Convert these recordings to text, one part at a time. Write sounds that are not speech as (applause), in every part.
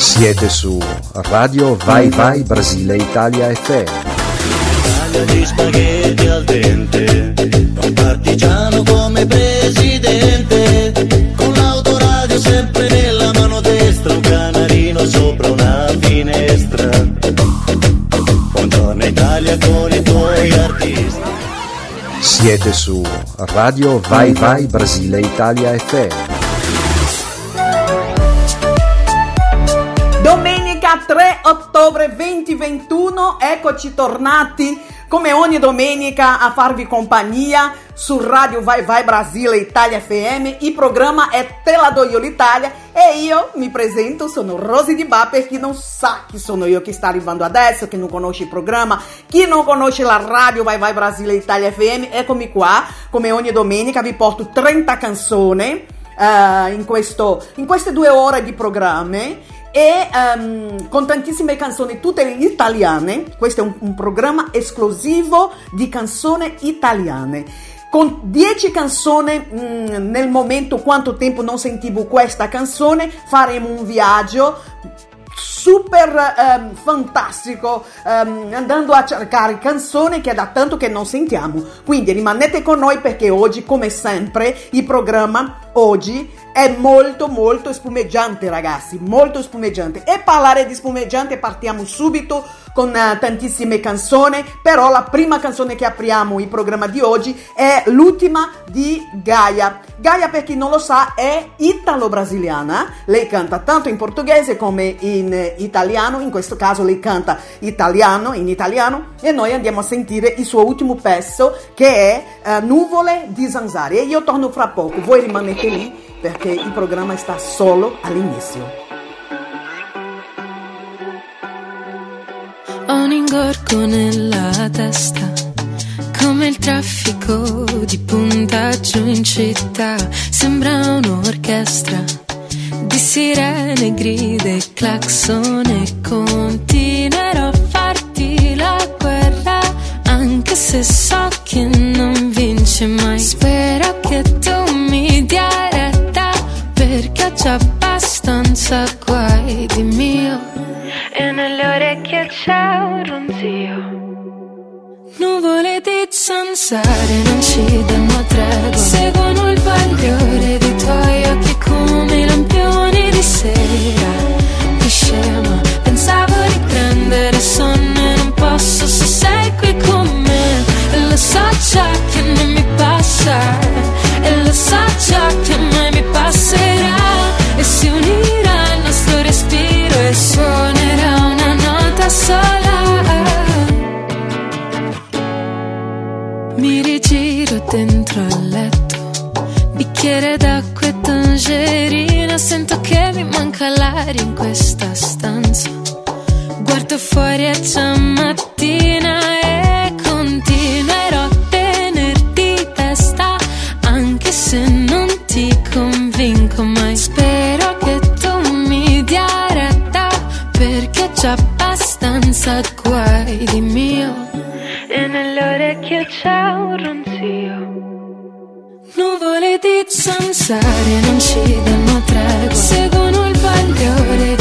Siete su Radio Vai Vai Brasile Italia FM. Di spaghetti al dente, un partigiano come presidente, con l'autoradio sempre nella mano destra, un canarino sopra una finestra. Buongiorno Italia con i tuoi artisti. Siete su Radio Vai Vai Brasile Italia FM. 2021, eccoci tornati come ogni domenica a farvi compagnia su Radio Vai Vai Brasile Italia FM. Il programma è Te la do io l'Italia e io mi presento, sono Rosy Di Bá per chi non sa chi sono io che sta arrivando adesso, che non conosce il programma, chi non conosce la Radio Vai Vai Brasile Italia FM, eccomi qua, come ogni domenica vi porto 30 canzoni uh, in, questo, in queste due ore di programma e um, con tantissime canzoni tutte italiane. Questo è un, un programma esclusivo di canzoni italiane. Con 10 canzoni mm, nel momento quanto tempo non sentivo questa canzone, faremo un viaggio super um, fantastico um, andando a cercare canzoni che da tanto che non sentiamo quindi rimanete con noi perché oggi come sempre il programma oggi è molto molto spumeggiante ragazzi, molto spumeggiante. E parlare di spumeggiante partiamo subito con uh, tantissime canzoni, però la prima canzone che apriamo il programma di oggi è l'ultima di Gaia. Gaia per chi non lo sa è italo-brasiliana, lei canta tanto in portoghese come in italiano, in questo caso lei canta italiano, in italiano e noi andiamo a sentire il suo ultimo pezzo che è uh, Nuvole di Zanzari e io torno fra poco, voi rimanete lì perché il programma sta solo all'inizio. Ho un ingorgo nella testa, come il traffico di puntaggio in città. Sembra un'orchestra di sirene, gride e clacson e continuerò a farti la guerra, anche se so che non vince mai. Spero che tu mi dia perché c'è abbastanza guai di mio. E nelle orecchie c'è un ronzio. Nuvole di zanzare non ci danno tregua. Seguono il bagliore dei tuoi occhi come lampioni di sera. Che scema, pensavo di prendere sonno e non posso se sei qui con me. E lo so già che non mi passa E lo so già che dentro al letto. Bicchiere d'acqua e tangerina Sento che mi manca l'aria in questa stanza. Guardo fuori e c'è mattina C'è abbastanza guai di mio e nelle orecchie c'è un ronzio. Nuvole di zanzare non ci danno tregua, seguono il bagliore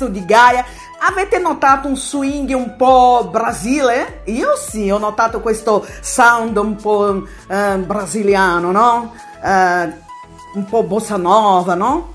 Nuvole di Gaia. Avete notato un swing un po' brasile? Io sì, ho notato questo sound un po' eh, brasiliano, no? Eh, un po' bossa nova, no?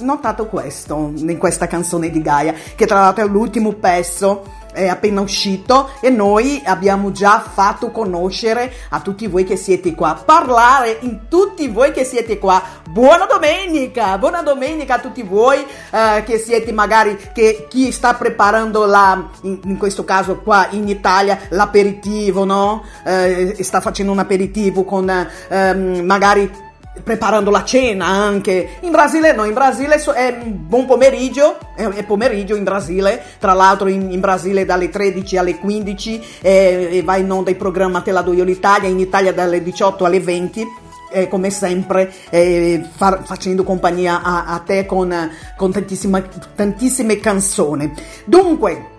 Notato questo in questa canzone di Gaia, che tra l'altro è l'ultimo pezzo è appena uscito e noi abbiamo già fatto conoscere a tutti voi che siete qua, parlare in tutti voi che siete qua. Buona domenica, buona domenica a tutti voi eh, che siete magari che chi sta preparando la in, in questo caso qua in Italia l'aperitivo, no? Eh, sta facendo un aperitivo con ehm, magari preparando la cena anche. In Brasile no, in Brasile è buon pomeriggio, è, pomeriggio in Brasile, tra l'altro in, in Brasile dalle 13 alle 15 eh, e va in onda il programma Te la do io l'Italia, in Italia dalle 18 alle 20. Eh, come sempre eh, far, facendo compagnia a, a te con, con tantissime canzoni. Dunque,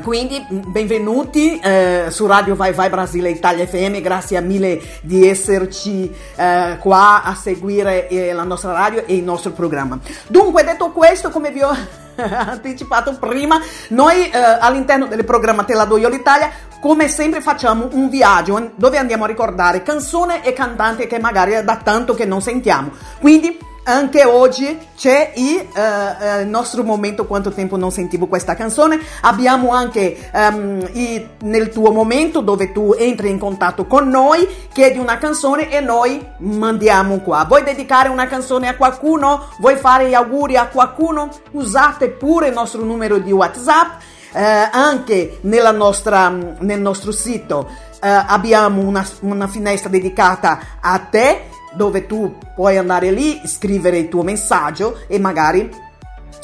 quindi benvenuti eh, su Radio Vai Vai Brasile Italia FM, grazie mille di esserci eh, qua a seguire eh, la nostra radio e il nostro programma. Dunque, detto questo, come vi ho (laughs) anticipato prima, noi eh, all'interno del programma Te la do io l'Italia, come sempre facciamo un viaggio dove andiamo a ricordare canzone e cantante che magari è da tanto che non sentiamo. Quindi anche oggi c'è il, uh, uh, nostro momento quanto tempo non sentivo questa canzone. Abbiamo anche um, i, nel tuo momento dove tu entri in contatto con noi chiedi una canzone e noi mandiamo qua. Vuoi dedicare una canzone a qualcuno? Vuoi fare gli auguri a qualcuno? Usate pure il nostro numero di whatsapp. Uh, anche nostra, nel nostro sito abbiamo una, una finestra dedicata a te dove tu puoi andare lì, scrivere il tuo messaggio e magari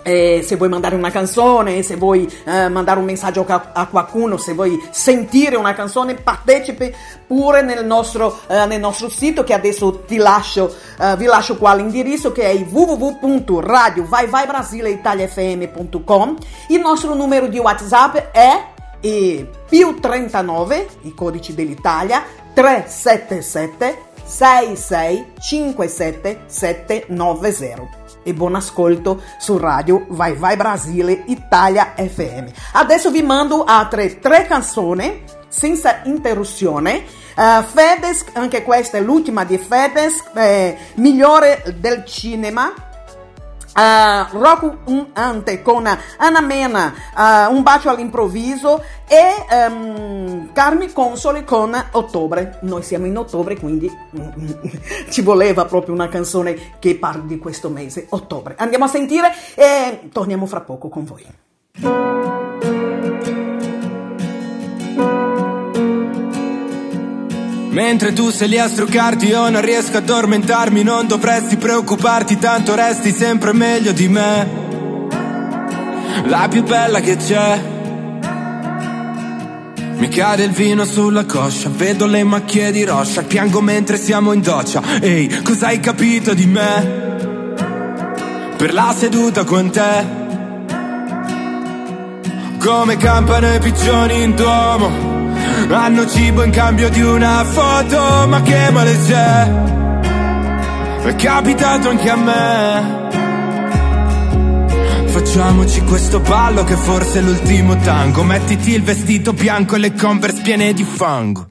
eh, se vuoi mandare una canzone, se vuoi eh, mandare un messaggio a, a, qualcuno, se vuoi sentire una canzone, partecipi pure nel nostro, eh, nel nostro sito che adesso ti lascio, eh, vi lascio qua l'indirizzo che è www.radiovaivaibrasileitaliafm.com Il nostro numero di WhatsApp è più 39, i codici dell'Italia, 377 6657 790 e buon ascolto su radio Vai Vai Brasile Italia FM. Adesso vi mando altre tre canzoni senza interruzione. Uh, Fedez, anche questa è l'ultima di Fedez, eh, migliore del cinema Uh, Rocco un Ante con Anna Mena, uh, Un bacio all'improvviso e um, Carmi Console con Ottobre. Noi siamo in ottobre, quindi (laughs) ci voleva proprio una canzone che parli di questo mese, ottobre. Andiamo a sentire e torniamo fra poco con voi. Mentre tu sei lì a struccarti io non riesco ad addormentarmi Non dovresti preoccuparti tanto resti sempre meglio di me La più bella che c'è mi cade il vino sulla coscia, vedo le macchie di roscia, piango mentre siamo in doccia. Ehi, cosa hai capito di me? Per la seduta con te. Come campano i piccioni in duomo hanno cibo in cambio di una foto, ma che male c'è? È capitato anche a me. Facciamoci questo ballo che forse è l'ultimo tango. Mettiti il vestito bianco e le converse piene di fango.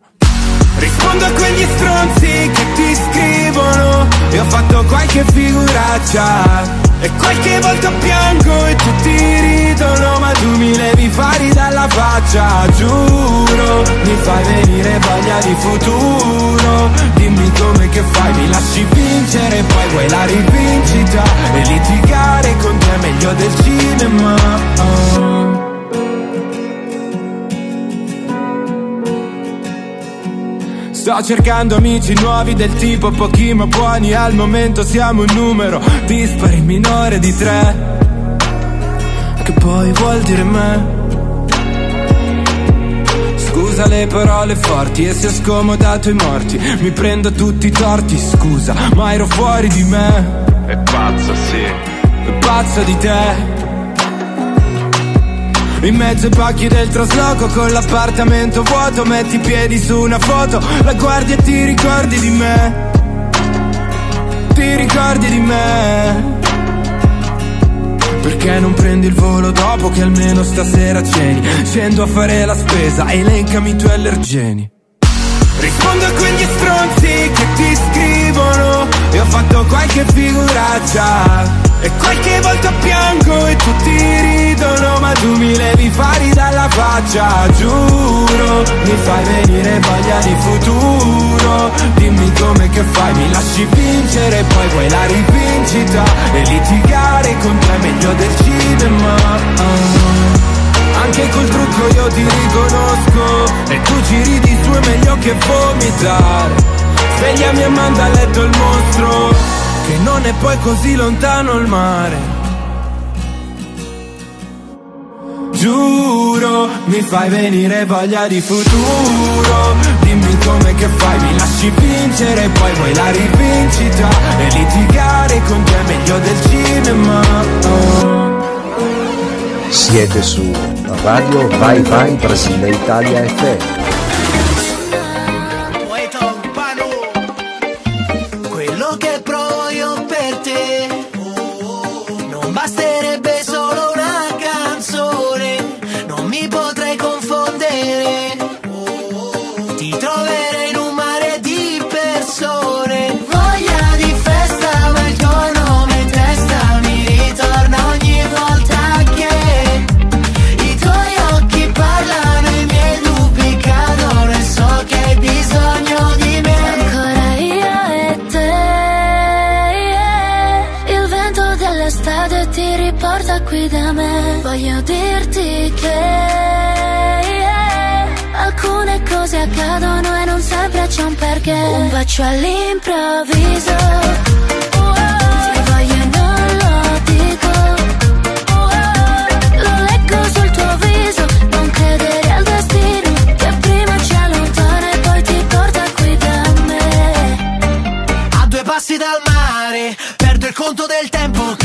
Rispondo a quegli stronzi che ti scrivono. E ho fatto qualche figuraccia. E qualche volta piango e tutti ridono Ma tu mi levi fari dalla faccia. Giuro, mi fai venire voglia di futuro. Dimmi come che fai, mi lasci vincere Poi vuoi la rivincita. E litigare con te è meglio del cinema. Oh. Sto cercando amici nuovi del tipo pochi ma buoni. Al momento siamo un numero dispari minore di tre. Che poi vuol dire me? Scusa le parole forti e se ho scomodato i morti. Mi prendo tutti i torti, scusa, ma ero fuori di me. È pazzo, sì. È pazzo di te in mezzo ai pacchi del trasloco con l'appartamento vuoto Metti i piedi su una foto La guardi e ti ricordi di me? Ti ricordi di me? Perché non prendi il volo dopo che almeno stasera ceni Scendo a fare la spesa, elencami i tuoi allergeni. Rispondo a quegli stronzi che ti scrivono E ho fatto qualche figuraccia E qualche volta piango e tutti ridono Ma tu mi levi fari dalla faccia Giuro, mi fai venire voglia di futuro. Dimmi come che fai, mi lasci vincere Poi vuoi la rivincita E litigare con te è meglio del cinema. Anche col trucco io ti riconosco E tu ci ridi su è meglio che vomitare Svegliami e manda a letto il mostro Che non è poi così lontano il mare Giuro, mi fai venire voglia di futuro Dimmi come che fai, mi lasci vincere Poi vuoi la rivincita E litigare con te è meglio del cinema. Siete su Radio Vai Vai Brasile Italia FM. Un bacio all'improvviso. Ti voglio e non lo dico. Lo leggo sul tuo viso. Non credere al destino Che prima ci allontana e poi ti porta qui da me. A due passi dal mare Perdo il conto del tempo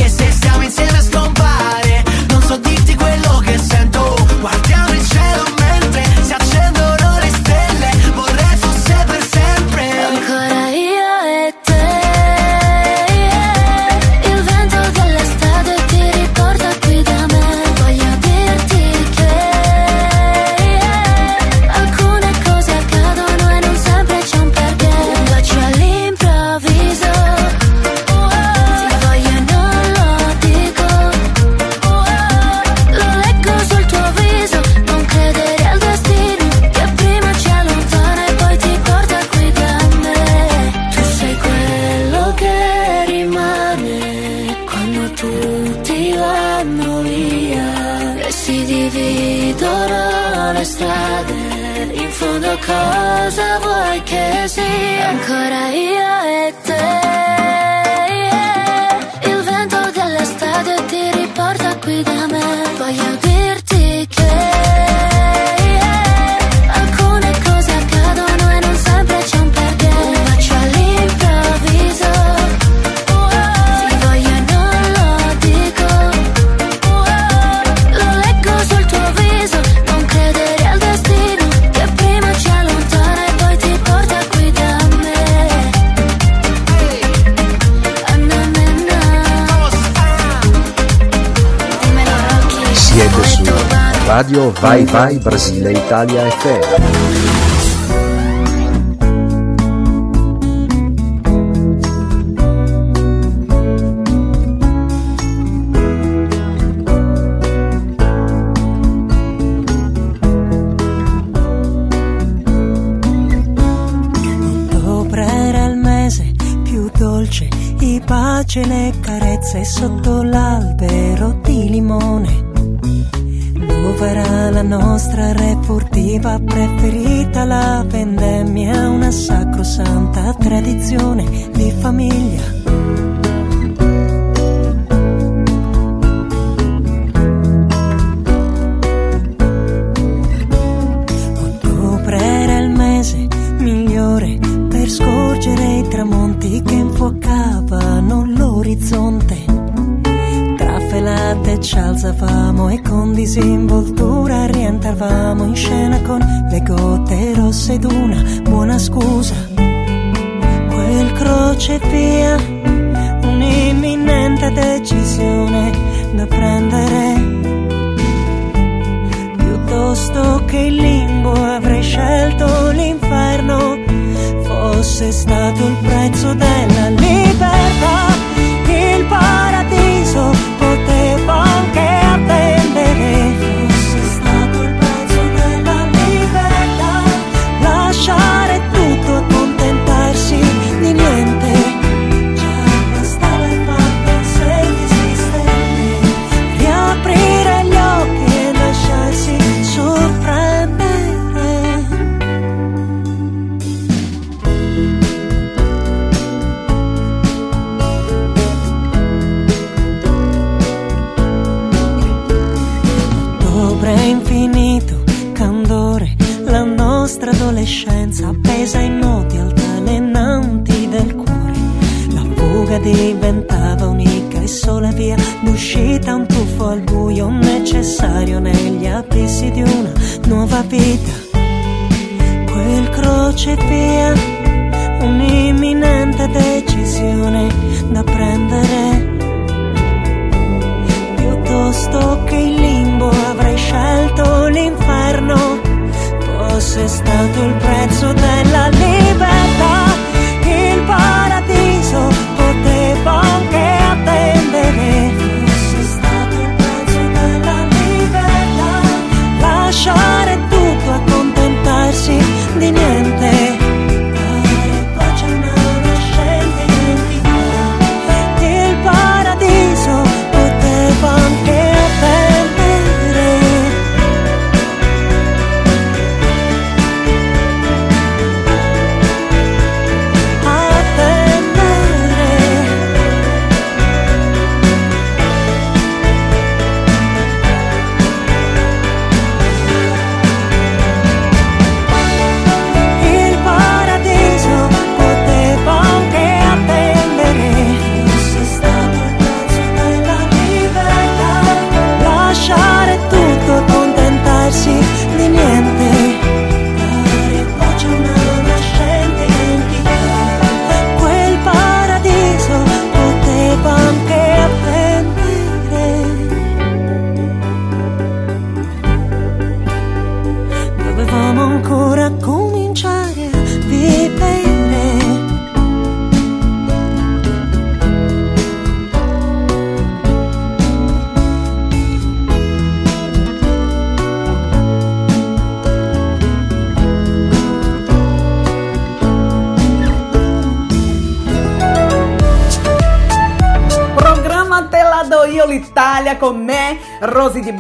Radio Vai Vai Brasile Italia FM.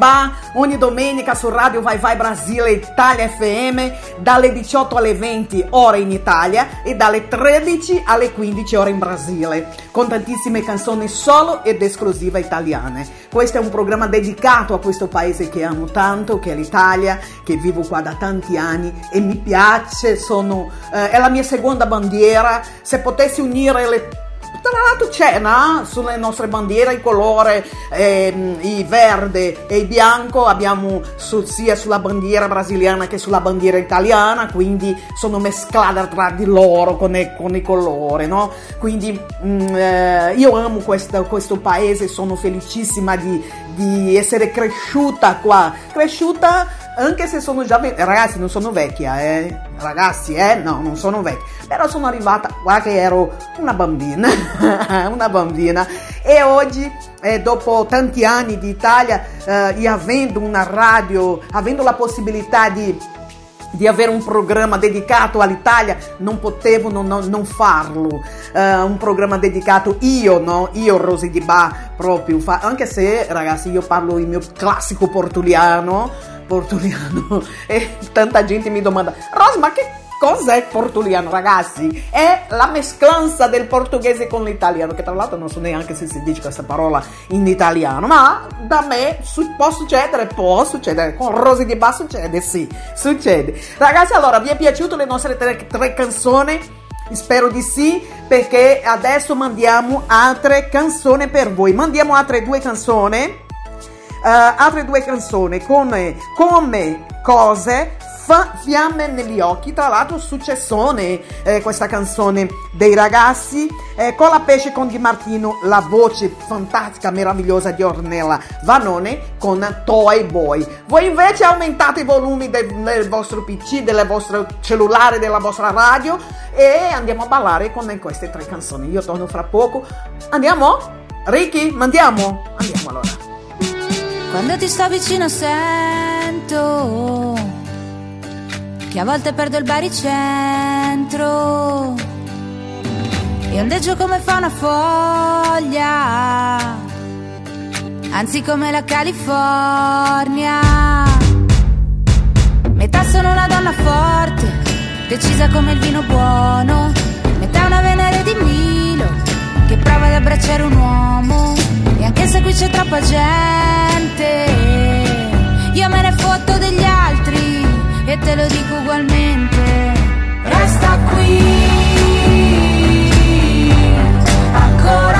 Rosy Di Ba, ogni domenica su Radio Vai Vai Brasile Italia FM, dalle 18 alle 20 ore in Italia e dalle 13 alle 15 ore in Brasile, con tantissime canzoni solo ed esclusiva italiane. Questo è un programma dedicato a questo paese che amo tanto, che è l'Italia, che vivo qua da tanti anni e mi piace, sono, eh, è la mia seconda bandiera. Se potessi unire le tra l'altro c'è no? sulle nostre bandiere il colore ehm, il verde e il bianco abbiamo su- sia sulla bandiera brasiliana che sulla bandiera italiana quindi sono mescolate tra di loro con, i- con i colori no? quindi mm, eh, io amo questo, questo paese sono felicissima di, di essere cresciuta qua. Cresciuta anche se sono già ve- ragazzi non sono vecchia eh? Ragazzi eh? No non sono vecchia. Però sono arrivata guarda che ero una bambina (laughs) una bambina. E oggi eh, dopo tanti anni di Italia eh, e avendo una radio avendo la possibilità di di avere un programma dedicato all'Italia, non potevo non, non- non farlo. Eh, un programma dedicato io, no? Io, Rosy Di Ba, proprio. fa- anche se, ragazzi, io parlo il mio classico portuliano. Portuliano. (laughs) E tanta gente mi domanda, Ros, ma che cos'è portuliano, ragazzi? È la mescolanza del portoghese con l'italiano, che tra l'altro non so neanche se si dice questa parola in italiano, ma da me può succedere, può succedere, con Rosy di Ba succede, sì, succede. Ragazzi, allora, vi è piaciuto le nostre tre, tre canzoni? Spero di sì, perché adesso mandiamo altre canzoni per voi. Mandiamo altre due canzoni. eh, altre due canzoni come, come cose Fa- Fiamme negli occhi, tra l'altro successone eh, questa canzone dei ragazzi, eh, con la pesce con Di Martino, la voce fantastica, meravigliosa di Ornella Vanone con Toy Boy. Voi invece aumentate i volumi del, del vostro PC, del vostro cellulare, della vostra radio e andiamo a ballare con queste tre canzoni. Io torno fra poco. Andiamo? Ricky, mandiamo? Andiamo allora. Quando ti sto vicino sento che a volte perdo il baricentro. E ondeggio come fa una foglia, anzi come la California. Metà sono una donna forte, decisa come il vino buono, metà una venere di Milo che prova ad abbracciare un uomo. E anche se qui c'è troppa gente, io me ne fotto degli altri e te lo dico ugualmente. Resta qui ancora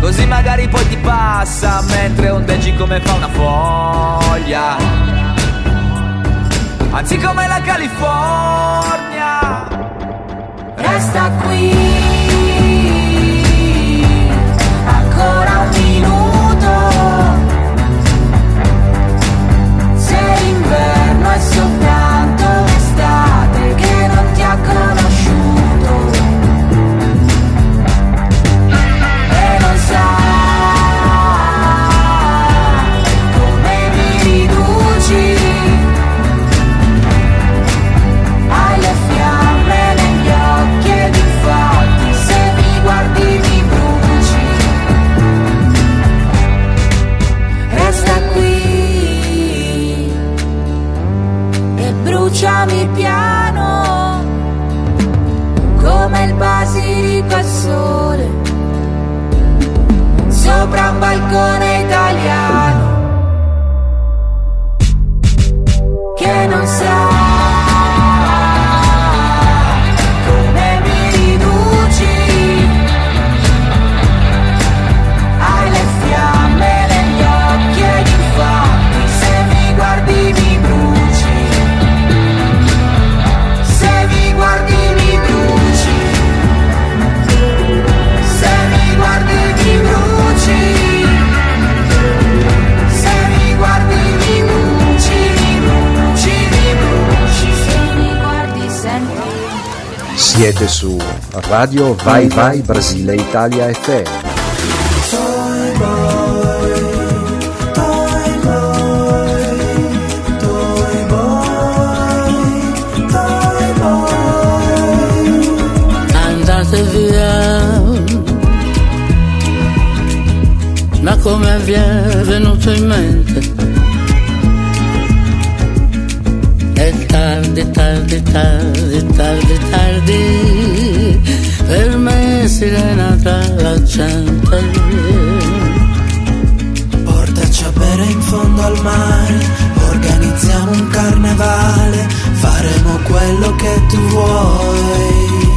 Così magari poi ti passa mentre ondeggi come fa una foglia. Anzi come la California. Resta qui Siete su Radio Vai Vai Brasile Italia FM. via. Ma come vi è venuto in mente? È tardi, tardi, tardi, tardi, tardi, per me è sirena tra la gente. Portaci a bere in fondo al mare, organizziamo un carnevale, faremo quello che tu vuoi,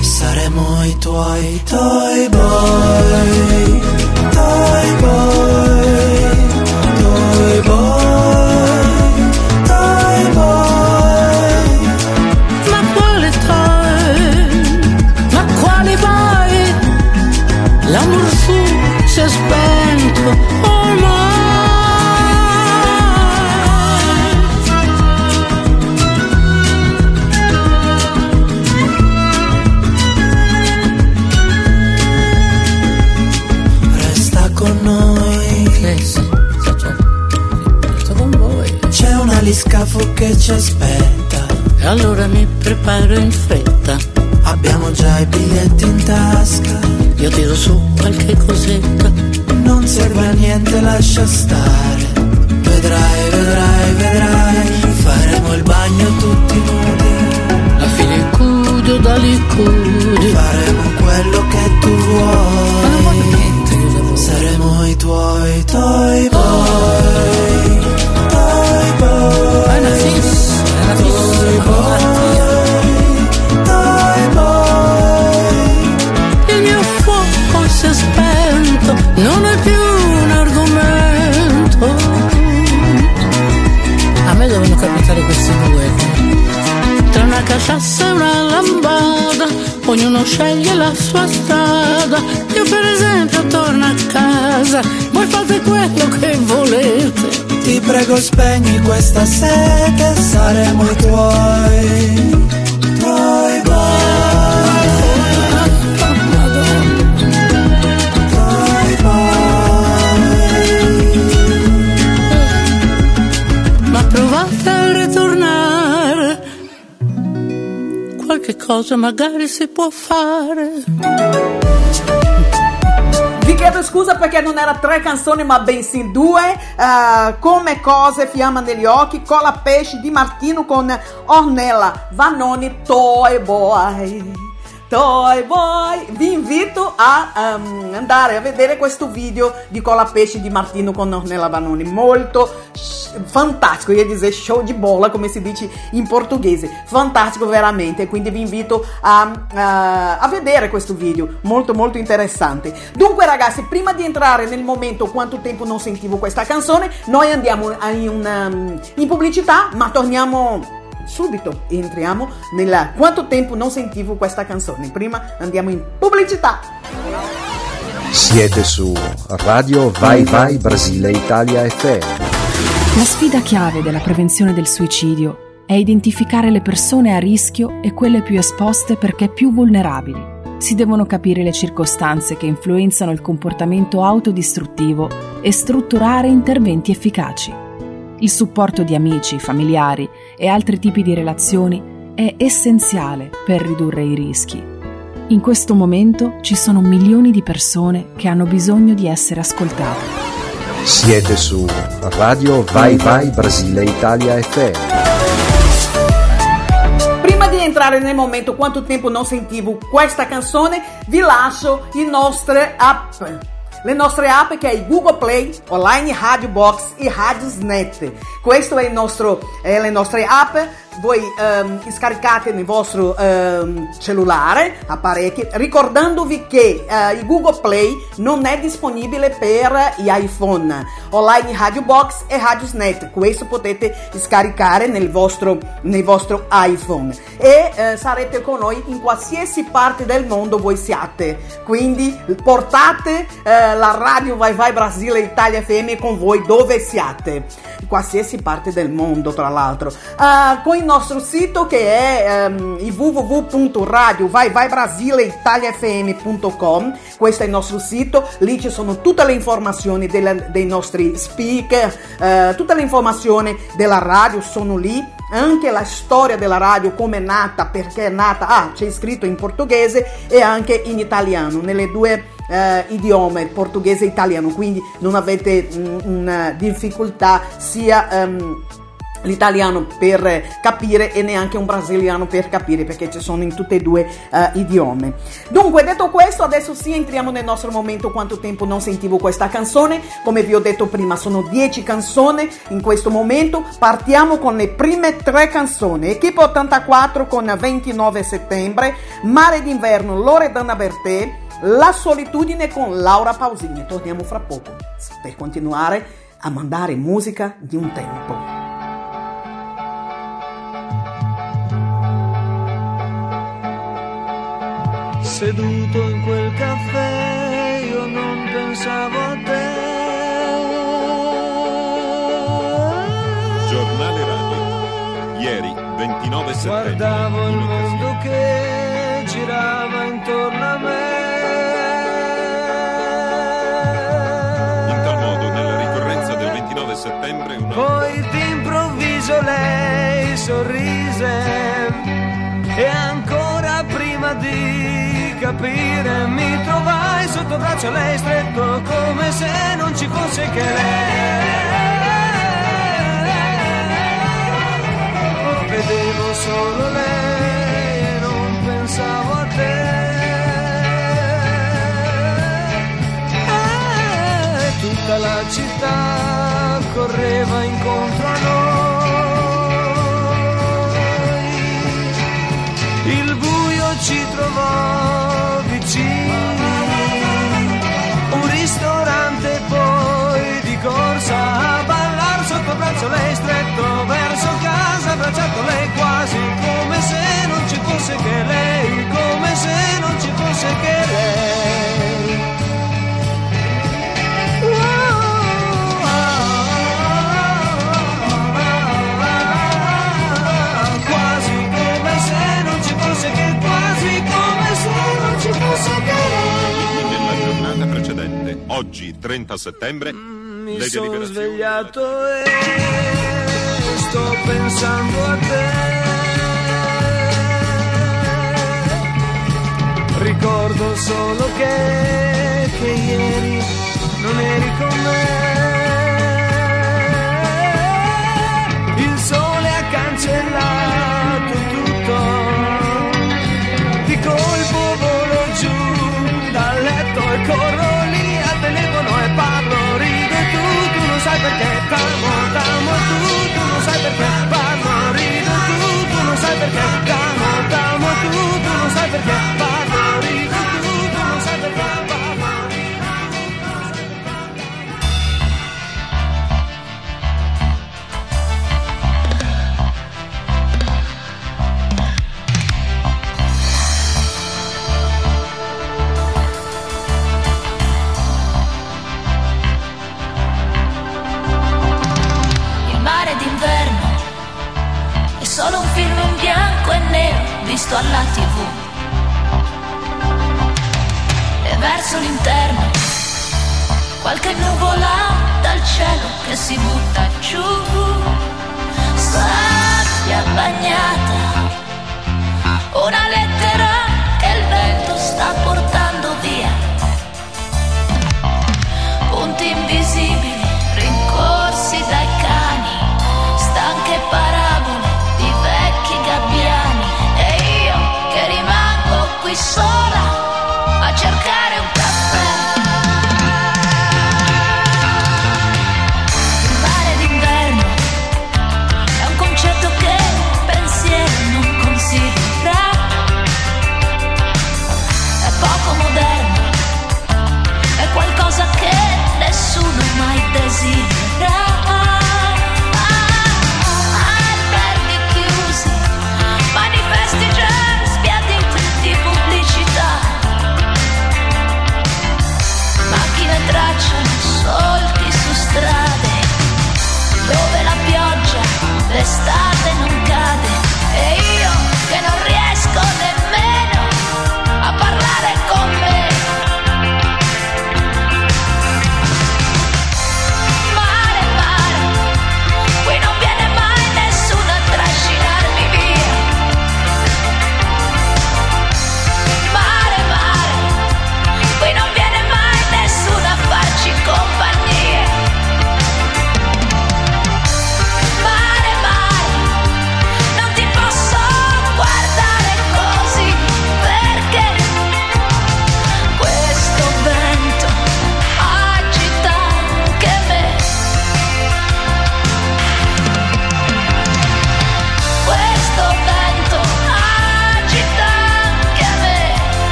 saremo i tuoi toy boy, toy boy, che ci aspetta. E allora mi preparo in fretta. Abbiamo già i biglietti in tasca. Io tiro su qualche cosetta. Non serve a niente, lascia stare. Vedrai, vedrai, vedrai. Faremo il bagno tutti nudi. A fine cudo da licudi. Faremo quello che tu vuoi. Ognuno sceglie la sua strada. Io per esempio torno a casa, voi fate quello che volete. Ti prego spegni questa sete, saremo i tuoi, qualche cosa magari si può fare. Vi chiedo scusa perché non era tre canzoni ma bensì due, eh, come cose, fiamma negli occhi, cola pesci di Martino con Ornella Vanoni, Toy Boy. Toy Boy, vi invito a ehm, andare a vedere questo video di Cola Pesci di Martino con Ornella Vanoni, molto fantastico, io dire show di bola come si dice in portoghese, fantastico veramente, quindi vi invito a, a- a vedere questo video, molto molto interessante. Dunque ragazzi, prima di entrare nel momento quanto tempo non sentivo questa canzone, noi andiamo in, una- in pubblicità, ma torniamo subito entriamo nella quanto tempo non sentivo questa canzone. Prima andiamo in pubblicità. Siete su Radio Vai Vai Brasile Italia FM. La sfida chiave della prevenzione del suicidio è identificare le persone a rischio e quelle più esposte perché più vulnerabili. Si devono capire le circostanze che influenzano il comportamento autodistruttivo e strutturare interventi efficaci. Il supporto di amici, familiari e altri tipi di relazioni è essenziale per ridurre i rischi. In questo momento ci sono milioni di persone che hanno bisogno di essere ascoltate. Siete su Radio Vai Vai Brasile Italia FM. Prima di entrare nel momento quanto tempo non sentivo questa canzone, vi lascio le nostre app. Le nostre app che è Google Play, Online Radio Box e Radiosnet. Questo è nostro, eh, le nostre app. Voi ehm, scaricate nel vostro ehm, cellulare, apparecchi, ricordandovi che eh, il Google Play non è disponibile per gli iPhone. Online Radio Box e Radiosnet. Questo potete scaricare nel vostro, nel vostro iPhone e eh, sarete con noi in qualsiasi parte del mondo voi siate. Quindi portate eh, la radio Vai Vai Brasile Italia FM con voi dove siate, in qualsiasi parte del mondo tra l'altro. Ah, con il nostro sito che è ehm, il www.radio-vai-vai-brasile-italiafm.com questo è il nostro sito, lì ci sono tutte le informazioni della- dei nostri speaker, eh, tutte le informazioni della radio sono lì. Anche la storia della radio, come è nata, perché è nata, ah, c'è scritto in portoghese e anche in italiano, nelle due eh, idiome, portoghese e italiano, quindi non avete mm, una difficoltà sia ehm, l'italiano per capire e neanche un brasiliano per capire perché ci sono in tutti e due eh, idiomi. Dunque, detto questo, adesso sì entriamo nel nostro momento quanto tempo non sentivo questa canzone. Come vi ho detto prima, sono 10 canzoni in questo momento. Partiamo con le prime tre canzoni. Equipe 84 con 29 settembre, Mare d'inverno Loredana Bertè, La solitudine con Laura Pausini. Torniamo fra poco per continuare a mandare musica di un tempo. Seduto in quel caffè io non pensavo a te. Giornale Radio. Ieri, 29 settembre. Guardavo il mondo che girava intorno a me. Poi d'improvviso lei mese e ancora prima di capire mi trovai sotto braccio lei stretto come se non ci fosse che lei. Vedevo solo lei e non pensavo a te. E tutta la città correva incontro a noi. Il buio ci trovò vicini. Un ristorante poi di corsa a ballar sotto braccio lei stretto verso casa abbracciato lei quasi come se non ci fosse che lei come se non ci fosse che lei precedente, oggi 30 settembre, mi le sono svegliato e sto pensando a te. Ricordo solo che, che ieri non eri con me. Il sole ha cancellato tutto. Di colpo volo giù dal letto e corro t'amo, t'amo tu, tu non sai perché parlo, rido e tu, tu non sai perché t'amo, t'amo tu, tu non sai perché parlo, visto alla tv. E verso l'interno qualche nuvola dal cielo che si butta giù. Sabbia bagnata, una lettera che il vento sta portando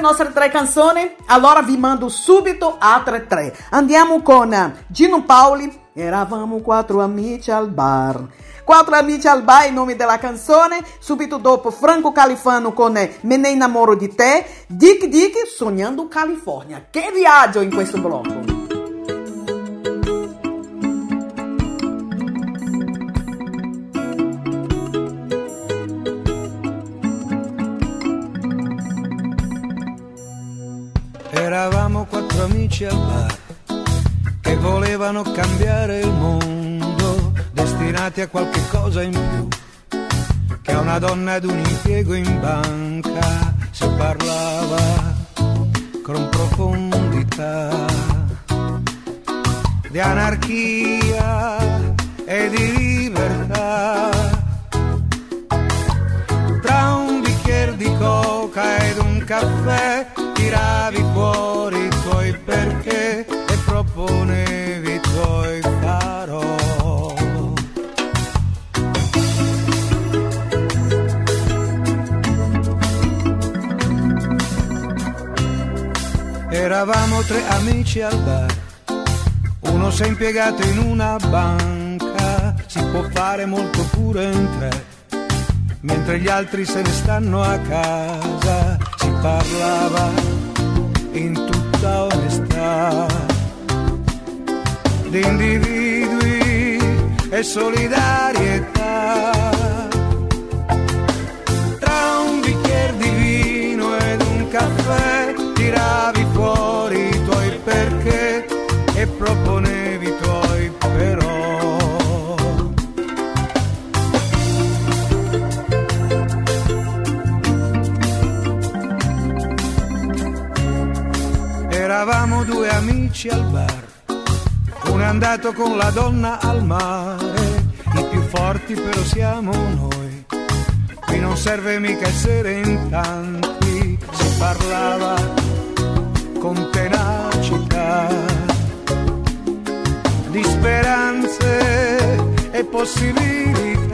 nostre tre canzoni? Allora vi mando subito altre tre. Andiamo con eh, Gino Paoli, Eravamo quattro amici al bar. Quattro amici al bar il nome della canzone, subito dopo Franco Califano con eh, Me ne innamoro di te, Dick Dick sognando California. Che viaggio in questo blocco! amici al bar che volevano cambiare il mondo, destinati a qualche cosa in più, che a una donna ad un impiego in banca si parlava con profondità di anarchia e di libertà. Tra un bicchiere di coca ed un caffè Eravamo tre amici al bar, uno si è impiegato in una banca, si può fare molto pure in tre, mentre gli altri se ne stanno a casa, si parlava in tutta onestà. Di individui e solidarietà. Tra un bicchiere di vino ed un caffè tiravi fuori i tuoi perché e proponevi i tuoi però. Eravamo due amici al bar, uno è andato con la donna al mare, i più forti però siamo noi, qui non serve mica essere in tanti, si parlava con tenacità di speranze e possibilità.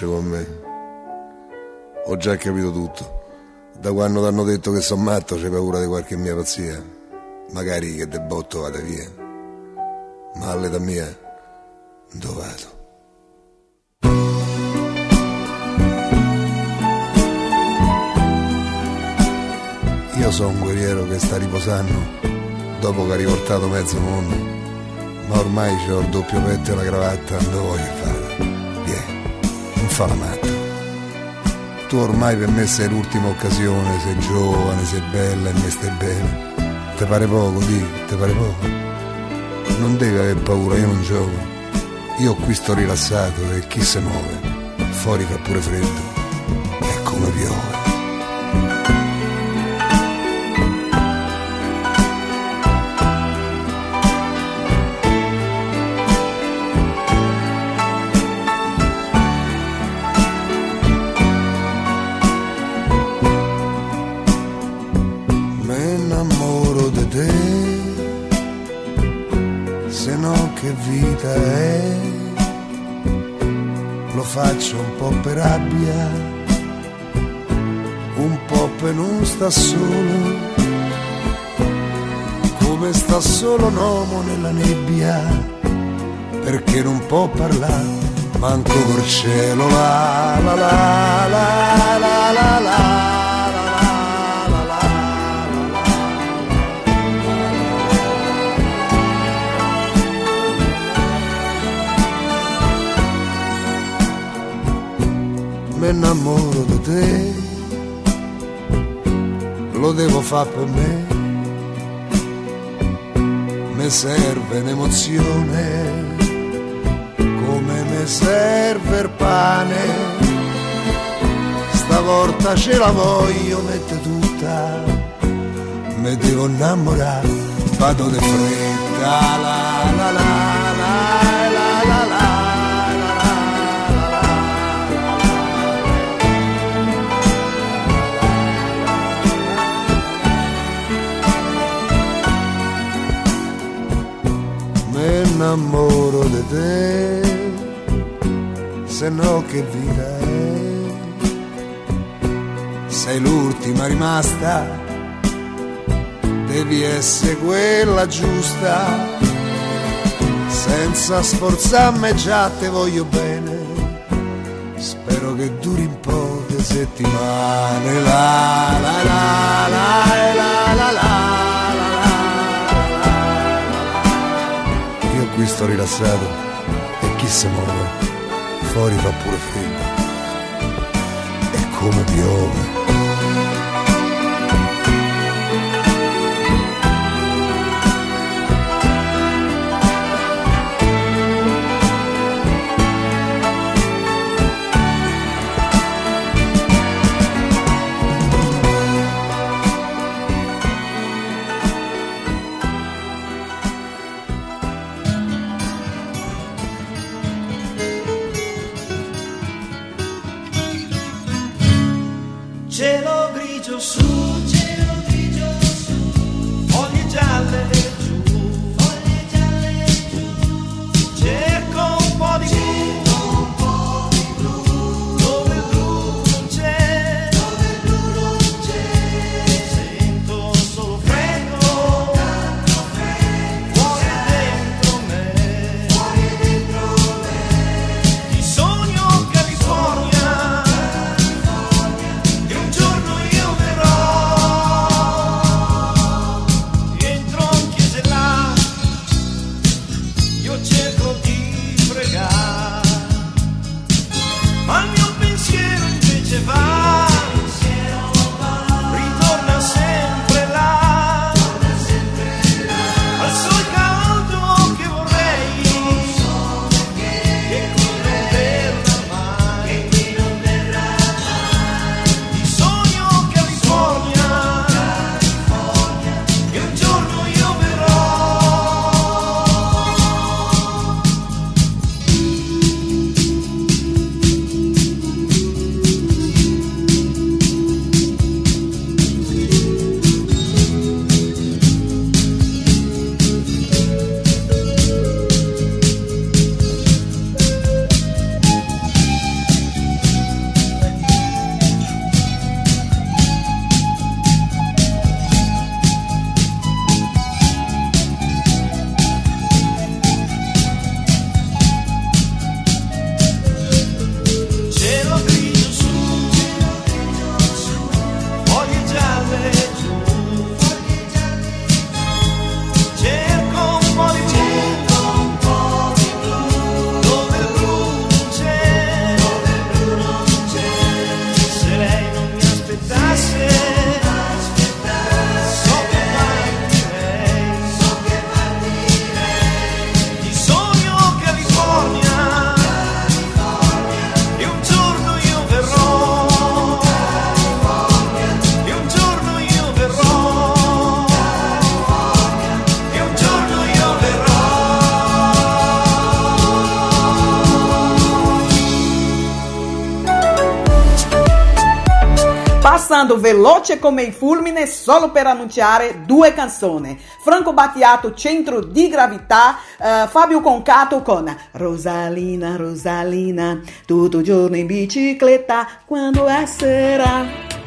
Conosce con me. Ho già capito tutto. Da quando ti hanno detto che sono matto c'è paura di qualche mia pazzia. Magari che de botto vada via. Ma all'età mia, dove vado? Io sono un guerriero che sta riposando dopo che ha rivoltato mezzo mondo, ma ormai c'ho il doppio petto e la cravatta, dove voglio matta. Tu ormai per me sei l'ultima occasione, sei giovane, sei bella e me stai bene. Te pare poco, di, te pare poco? Non devi aver paura, io non gioco. Io qui sto rilassato e chi si muove? Fuori fa pure freddo. E come piove. Te, se no che vita è. Lo faccio un po' per rabbia, un po' e non sta solo, come sta solo un uomo nella nebbia, perché non può parlare, manco col cielo, la la la la la la la. Innamoro di te, lo devo fare per me, mi serve un'emozione, come mi serve il pane, stavolta ce la voglio mettere tutta, mi devo innamorare, vado di fretta, la la la innamoro di te, se no che vita è? Sei l'ultima rimasta, devi essere quella giusta, senza sforzarmi già te voglio bene, spero che duri un po' di settimane, la la la sto rilassato e chi si muove? Fuori fa pure freddo. E come piove. Passando veloce come il fulmine solo per annunciare due canzoni. Franco Battiato, Centro di Gravità, eh, Fabio Concato con Rosalina, Rosalina, tutto giorno in bicicletta, quando è sera.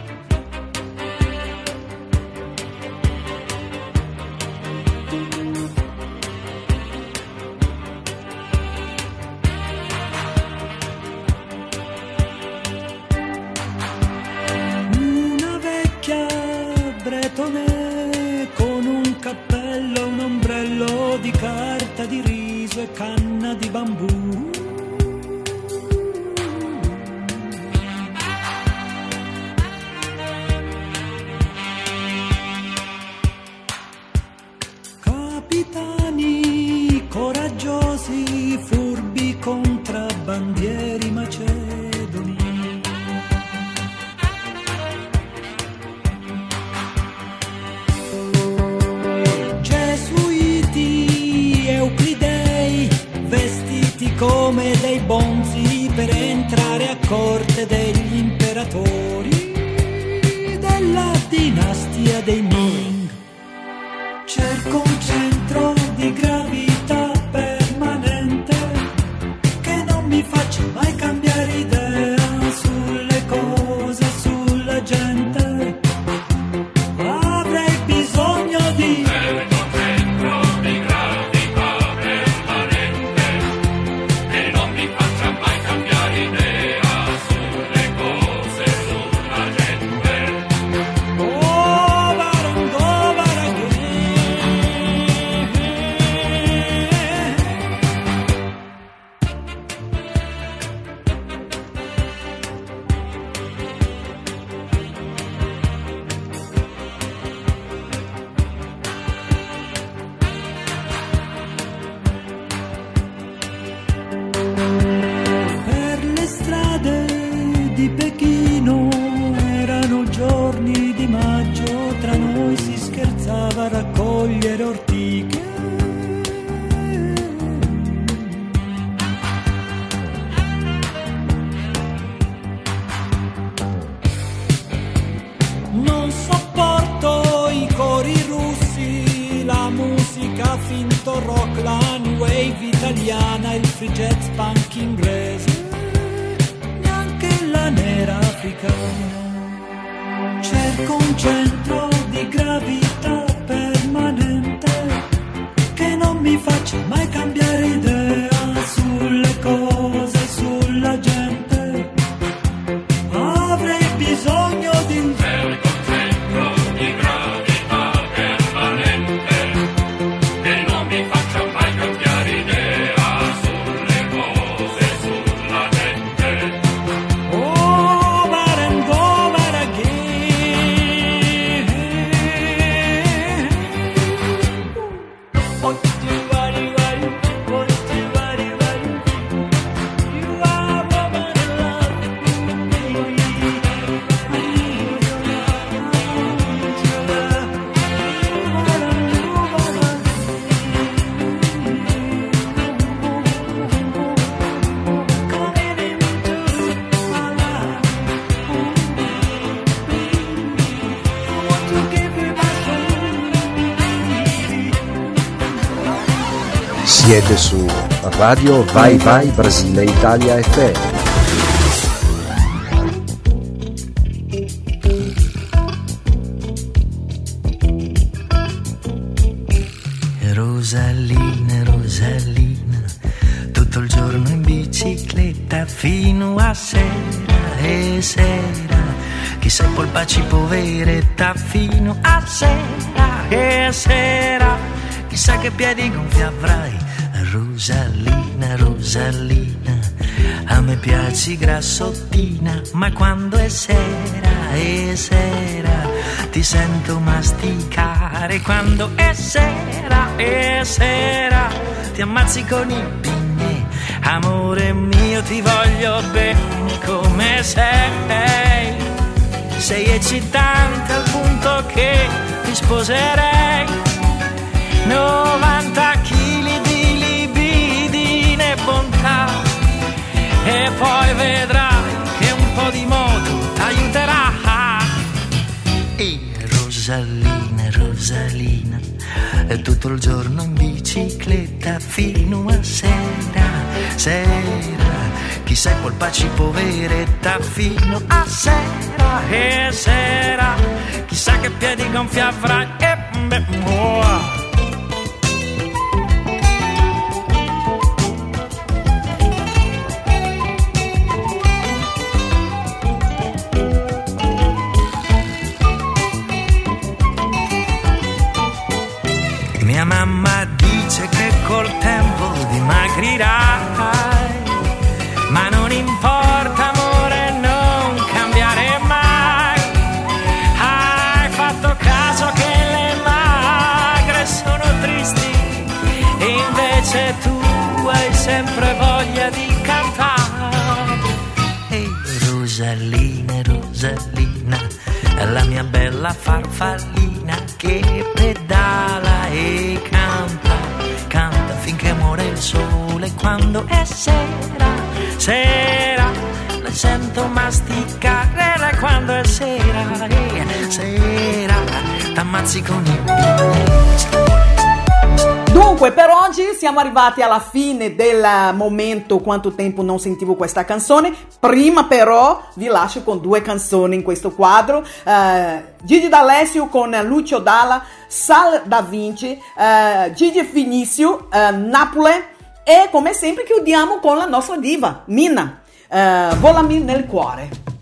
Trân su Radio Vai Vai Brasile Italia FM. quando è sera, è sera, ti ammazzi con i pinne. Amore mio, ti voglio bene come sei. Sei eccitante al punto che ti sposerei. 90 kg di libidine e bontà. E poi vedrai che un po' di moto t'aiuterà. E Rosalia tutto il giorno in bicicletta fino a sera, sera. Chissà il polpacci poveretta fino a sera e sera. Chissà che piedi gonfia fra avrà bella farfallina che pedala e canta, canta finché muore il sole. Quando è sera, sera, la sento masticare quando è sera, eh, sera, t'ammazzi con i Dunque, per oggi siamo arrivati alla fine del momento quanto tempo non sentivo questa canzone. Prima però vi lascio con due canzoni in questo quadro. Eh, Gigi D'Alessio con Lucio Dalla, Sal da Vinci, eh, Gigi Finisio, eh, Napole e come sempre chiudiamo con la nostra diva, Mina. Eh, Volami nel cuore.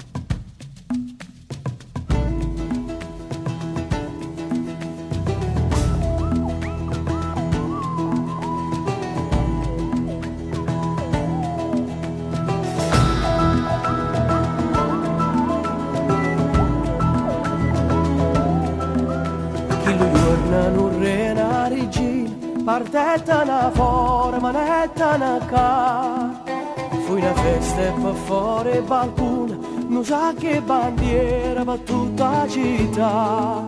Una festa e per fuori balcone, non sa che bandiera per tutta la città.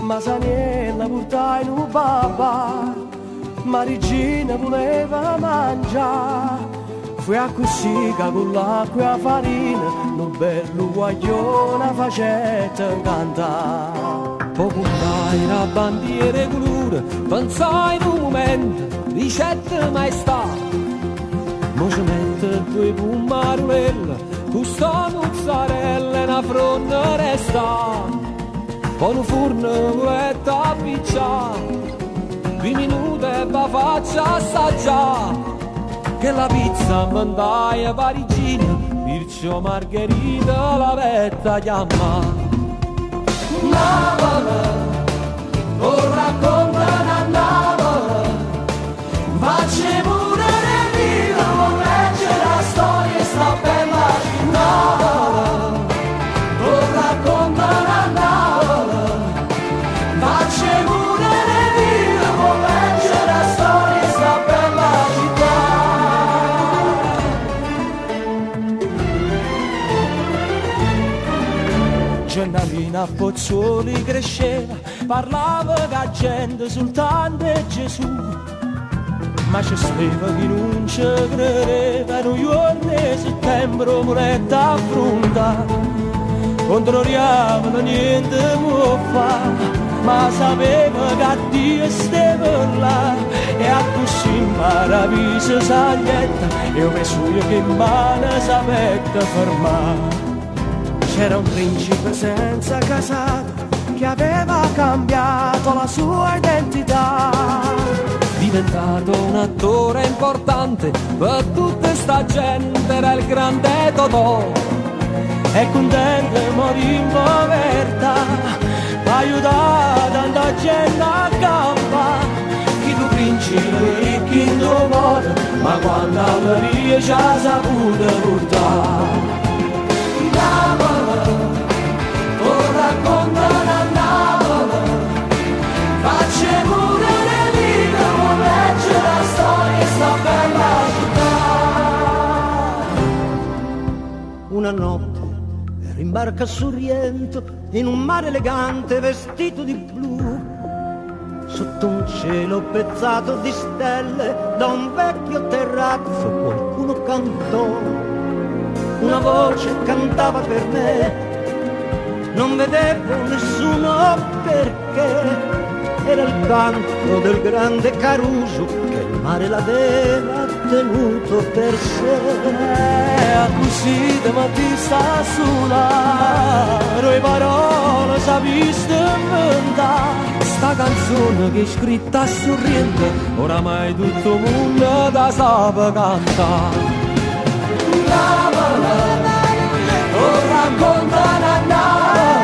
Ma Saniella portai in un babà, ma regina voleva mangiare. Fui a cucica con l'acqua e la farina, non bello guaglione facetta cantare. Poco dai la bandiera colore, pensai in un momento, ricette maestà. Mo ci mette due pumarulelle, con sta mozzarella e una fronda resta. Poi un forno voletta appicciare, due minuti e va faccia assaggiare. Che la pizza mandai a Parigina, Pircio Margherita la vetta chiamma. Navola, o raccontano a Navola, facci a Pozzuoli cresceva, parlava che gente soltanto Gesù. Ma c'è stava chi non ci credeva, in un giorno di settembre voletta affrontare. Controlliamo niente può fare, ma sapeva che Dio stava là. E a così maraviglia saglietta, io che in mano sapetta fermare. C'era un principe senza casato che aveva cambiato la sua identità. Diventato un attore importante per tutta sta gente, era il grande Totò. E contento morì in povertà, aiutato tanta gente a campa. Chi tu principe ricchi in cuore, ma quando via ci ha saputo portare. Una notte ero in barca a Sorrento, in un mare elegante vestito di blu, sotto un cielo pezzato di stelle, da un vecchio terrazzo qualcuno cantò. Una voce cantava per me, non vedevo nessuno perché era il canto del grande Caruso che il mare l'aveva tenuto per sé. a così da mattina sta sola, noi parole sapiste inventare. Sta canzone che è scritta a sorrente, oramai tutto il mondo da sape cantare. i'm Ora condana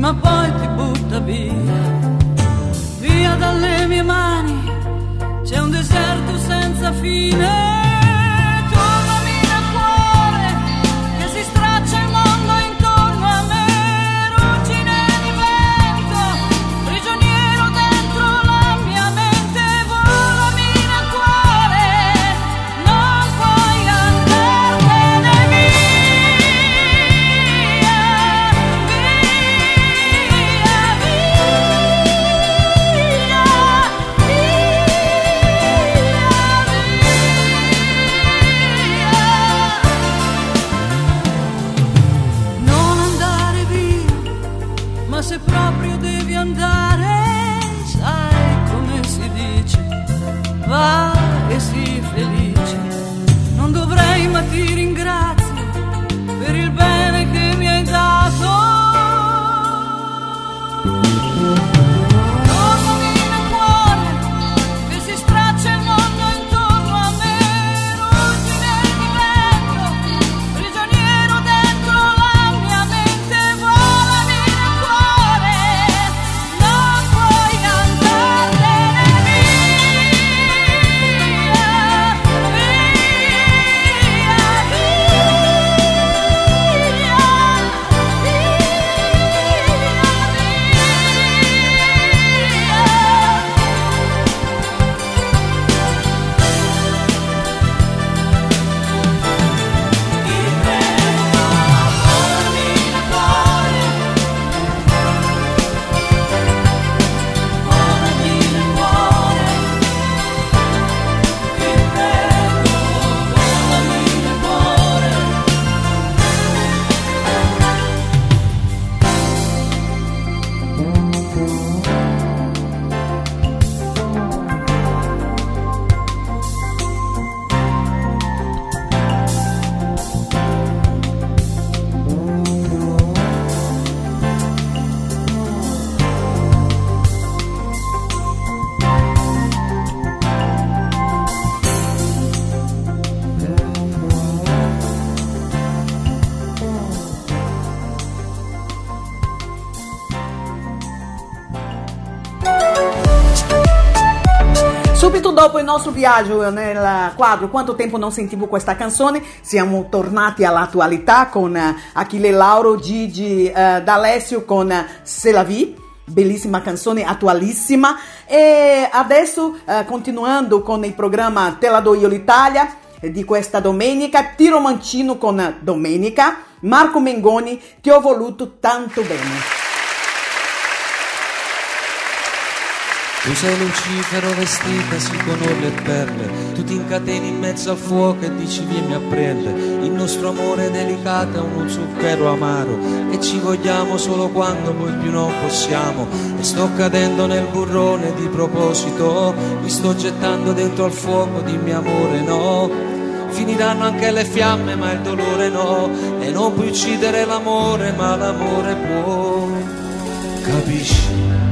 ma poi ti butta via. Via dalle mie mani, c'è un deserto senza fine. Dopo il nostro viaggio nel quadro Quanto tempo non sentivo questa canzone, siamo tornati all'attualità con eh, Achille Lauro, Gigi eh, D'Alessio con eh, vie. Bellissima canzone, attualissima. E adesso, eh, continuando con il programma Te la do io l'Italia di questa domenica, Tiro Mancino con Domenica, Marco Mengoni, ti ho voluto tanto bene. Tu sei Lucifero vestitasi con orle e perle, tu ti incateni in mezzo al fuoco e dici vieni a prendere. Il nostro amore delicato è uno zucchero amaro e ci vogliamo solo quando poi più non possiamo. E sto cadendo nel burrone di proposito, mi sto gettando dentro al fuoco, dimmi amore no. Finiranno anche le fiamme ma il dolore no, e non puoi uccidere l'amore ma l'amore può. Capisci?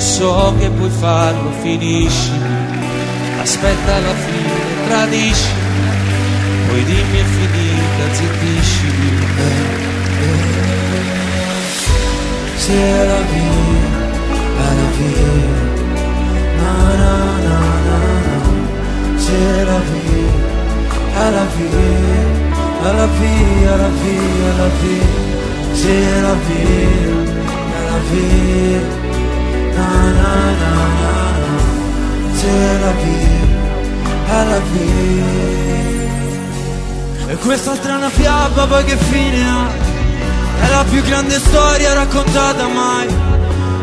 So che puoi farlo, finiscimi. Aspetta alla fine, tradiscimi. Poi dimmi è finita, zittiscimi. C'est la vie, la vie. Na na na na na. C'est la vie, la vie, à la vie, à la vie, la vie. C'est la vie, à la vie. Vie, à la vie. E quest'altra è una fiaba, poi che fine ha? È la più grande storia raccontata mai.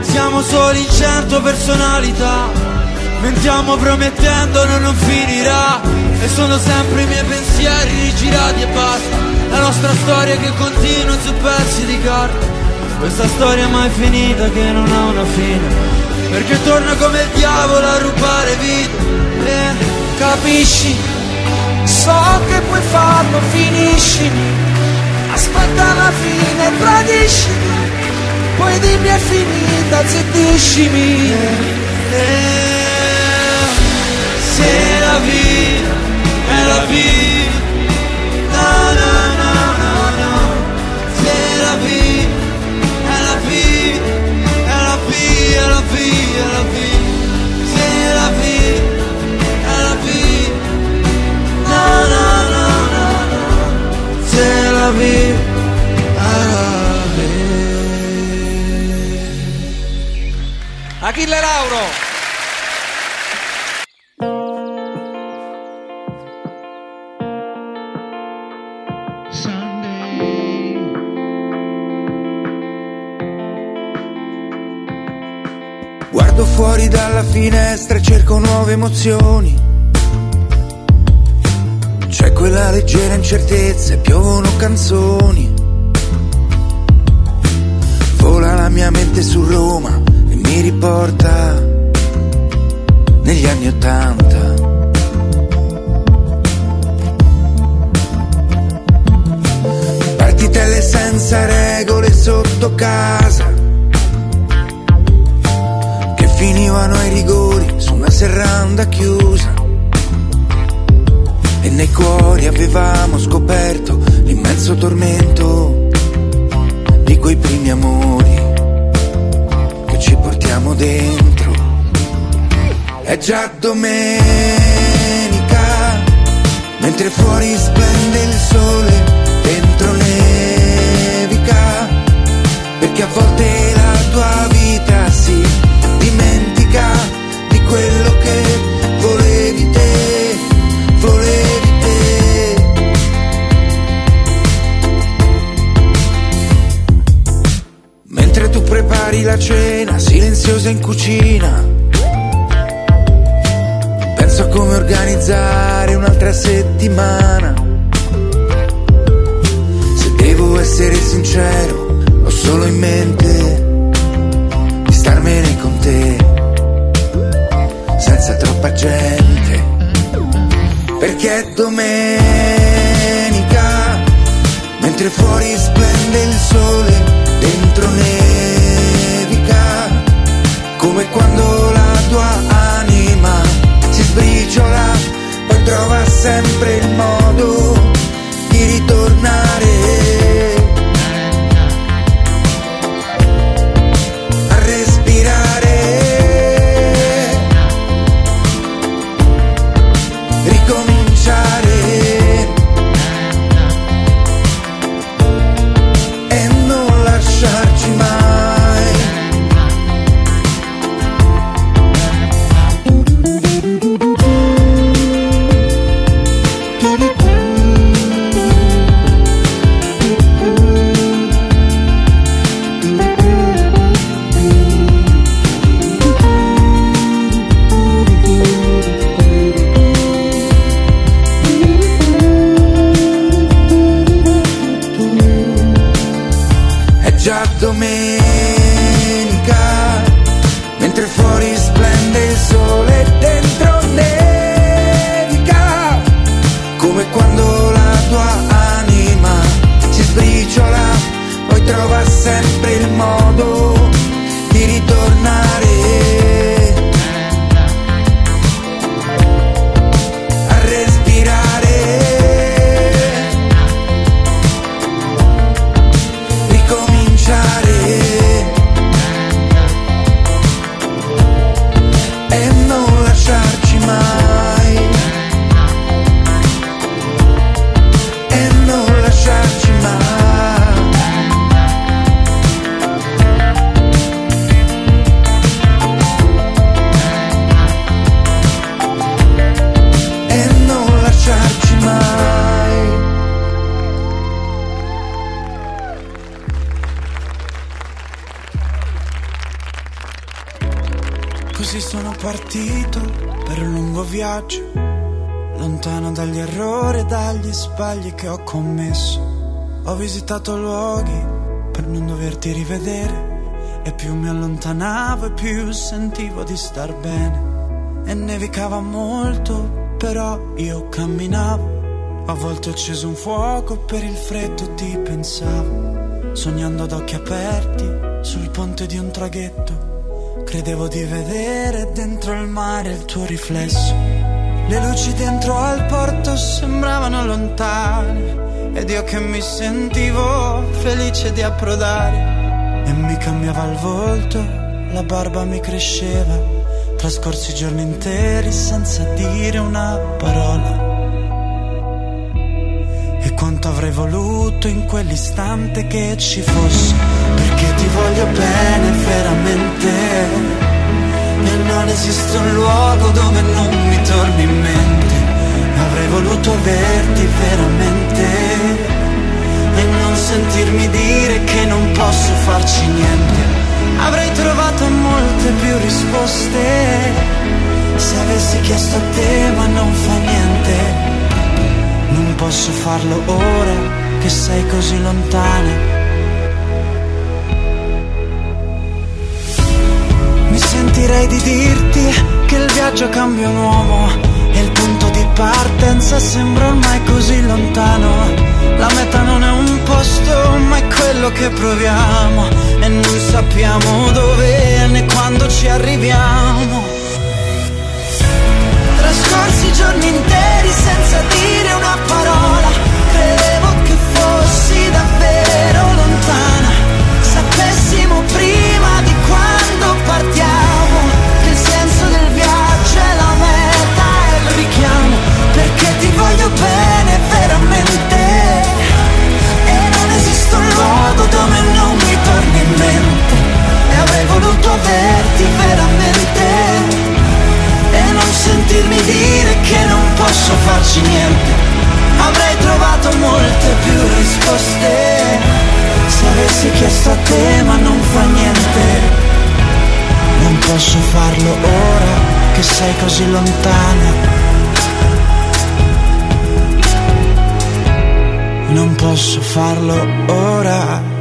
Siamo soli in cento personalità. Mentiamo promettendo non, non finirà. E sono sempre i miei pensieri rigirati e basta. La nostra storia che continua su pezzi di carta. Questa storia mai finita che non ha una fine. Perché torna come il diavolo a rubare vita. E capisci? So che puoi farlo, finiscimi. Aspetta la fine, tradiscimi. poi dimmi è finita, zittiscimi. Eh, Se la vie è la vie, è la vie. Achille Lauro. Guardo fuori dalla finestra e cerco nuove emozioni. Quella leggera incertezza e piovono canzoni. Vola la mia mente su Roma e mi riporta negli anni Ottanta. Partitelle senza regole sotto casa che finivano ai rigori su una serranda chiusa. E nei cuori avevamo scoperto l'immenso tormento di quei primi amori che ci portiamo dentro. È già domenica, mentre fuori splende il sole, dentro nevica, perché a volte la tua vita si dimentica di quello prepari la cena, silenziosa in cucina, penso a come organizzare un'altra settimana. Se devo essere sincero, ho solo in mente di starmene con te, senza troppa gente, perché è domenica, mentre fuori splende il sole, come quando la tua anima si sbriciola, poi trova sempre il modo Ho visitato luoghi per non doverti rivedere e più mi allontanavo e più sentivo di star bene. E nevicava molto, però io camminavo. A volte ho acceso un fuoco per il freddo ti pensavo, sognando ad occhi aperti sul ponte di un traghetto. Credevo di vedere dentro il mare il tuo riflesso. Le luci dentro al porto sembravano lontane ed io che mi sentivo felice di approdare. E mi cambiava il volto, la barba mi cresceva, trascorsi giorni interi senza dire una parola. E quanto avrei voluto in quell'istante che ci fosse, perché ti voglio bene veramente. E non esiste un luogo dove non mi torni in mente. Avrei voluto averti veramente. Sentirmi dire che non posso farci niente. Avrei trovato molte più risposte. Se avessi chiesto a te ma non fa niente. Non posso farlo ora che sei così lontana. Mi sentirei di dirti che il viaggio cambia un uomo e il punto di partenza sembra ormai così lontano. La meta non è un posto, ma è quello che proviamo e non sappiamo dove né quando ci arriviamo. Trascorsi giorni interi senza dire una parola. Dove non mi torni in mente. E avrei voluto averti veramente e non sentirmi dire che non posso farci niente. Avrei trovato molte più risposte se avessi chiesto a te, ma non fa niente. Non posso farlo ora che sei così lontana. Non posso farlo ora.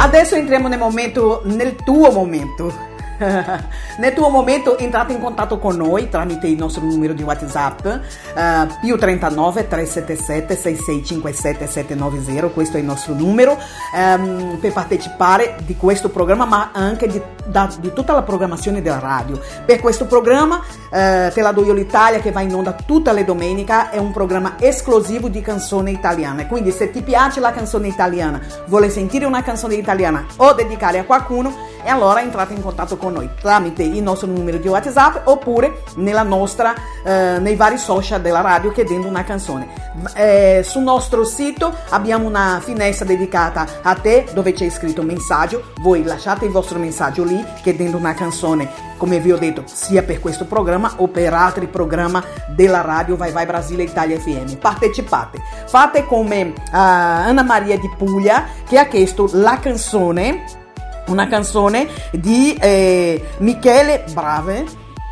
Adesso entriamo nel momento, nel tuo momento. (laughs) nel tuo momento entrate in contatto con noi tramite il nostro numero di WhatsApp eh, più 39 377 6657 790 questo è il nostro numero ehm, per partecipare di questo programma ma anche di, da- di tutta la programmazione della radio. Per questo programma eh, Te la do io l'Italia che va in onda tutte le domeniche è un programma esclusivo di canzone italiana quindi se ti piace la canzone italiana vuole sentire una canzone italiana o dedicare a qualcuno e allora entrate in contatto con noi tramite il nostro numero di WhatsApp oppure nostra, eh, nei vari social della radio chiedendo una canzone. Eh, sul nostro sito abbiamo una finestra dedicata a te dove c'è scritto messaggio, voi lasciate il vostro messaggio lì chiedendo una canzone come vi ho detto, sia per questo programma o per altri programmi della radio Vai Vai Brasile Italia FM. Partecipate, fate come uh, Anna Maria di Puglia che ha chiesto la canzone una canzone di eh, Michele Brave,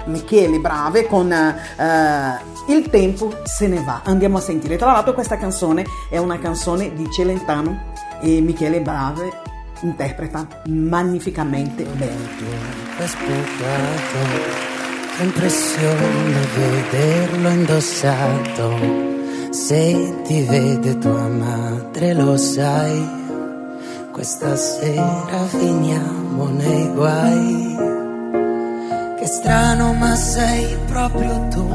Michele Brave con eh, Il tempo se ne va. Andiamo a sentire. Tra l'altro questa canzone è una canzone di Celentano e Michele Brave interpreta magnificamente bene. aspettato, che impressione vederlo indossato. Se ti vede tua madre lo sai, questa sera finiamo nei guai. Che strano ma sei proprio tu,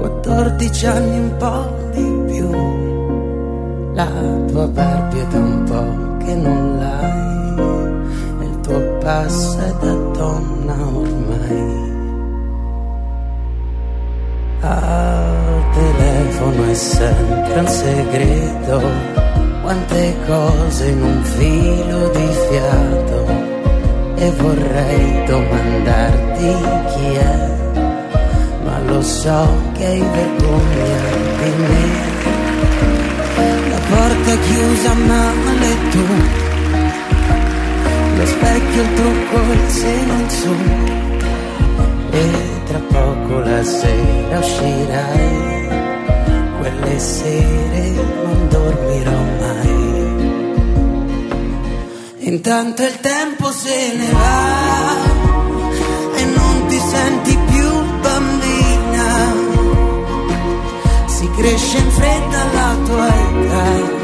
14 anni un po' di più. La tua barba è da un po' che non l'hai, e il tuo passo è da donna ormai. Al telefono è sempre un segreto, quante cose in un filo di fiato. E vorrei domandarti chi è, ma lo so che hai vergogna di me. La porta chiusa male tu, lo specchio, il trucco, il seno in su. E tra poco la sera uscirai, quelle sere non dormirò. Intanto il tempo se ne va e non ti senti più bambina. Si cresce in fretta alla tua età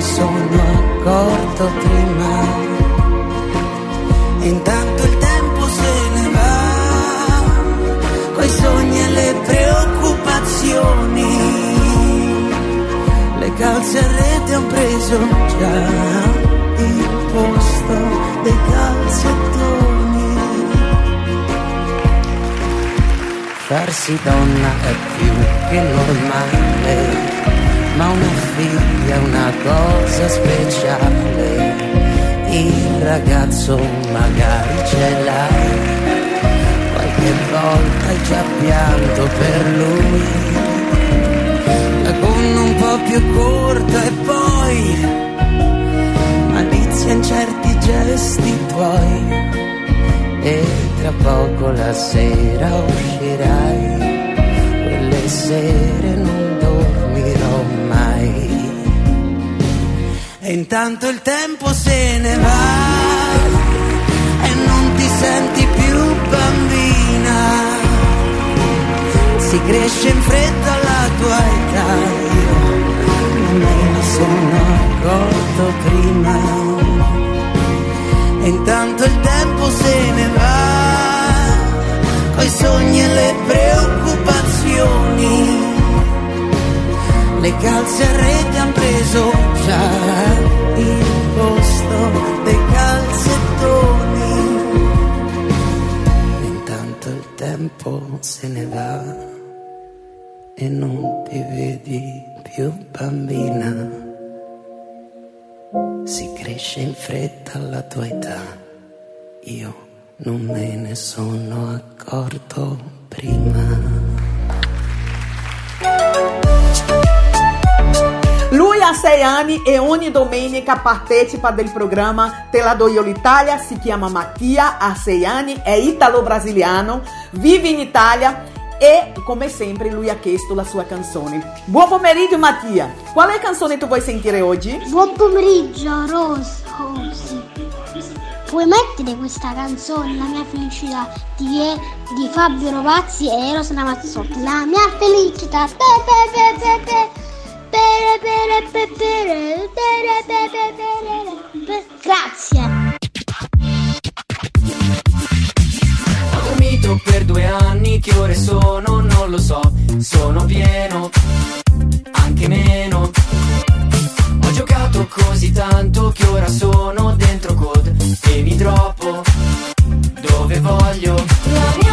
sono accorto prima. Intanto il tempo se ne va, coi sogni e le preoccupazioni. Calze a rete han preso già il posto dei calzettoni. Farsi donna è più che normale, ma una figlia è una cosa speciale. Il ragazzo magari ce l'hai, qualche volta hai già pianto per lui. Gonna un po' più corta e poi malizia in certi gesti tuoi e tra poco la sera uscirai, quelle sere non dormirò mai. E intanto il tempo se ne va e non ti senti più bambina. Si cresce in fretta alla tua età, sono accorto prima. E intanto il tempo se ne va, coi sogni e le preoccupazioni. Le calze a rete han preso già il posto dei calzettoni. E intanto il tempo se ne va e non ti vedi più bambina. Si cresce in fretta alla tua età, io non me ne sono accorto prima. Lui ha sei anni e ogni domenica partecipa del programma Te la do io l'Italia, si chiama Mattia, ha sei anni, è italo-brasiliano, vive in Italia e come sempre lui ha chiesto la sua canzone. Buon pomeriggio Mattia, quale canzone tu vuoi sentire oggi? Buon pomeriggio, Rose. Rose. Puoi mettere questa canzone, La mia felicità, di, di Fabio Rovazzi e Eros Ramazzotti. La mia felicità. Pe. Dormito per due anni, che ore sono? Non lo so, sono pieno, anche meno. Ho giocato così tanto che ora sono dentro code e mi troppo dove voglio.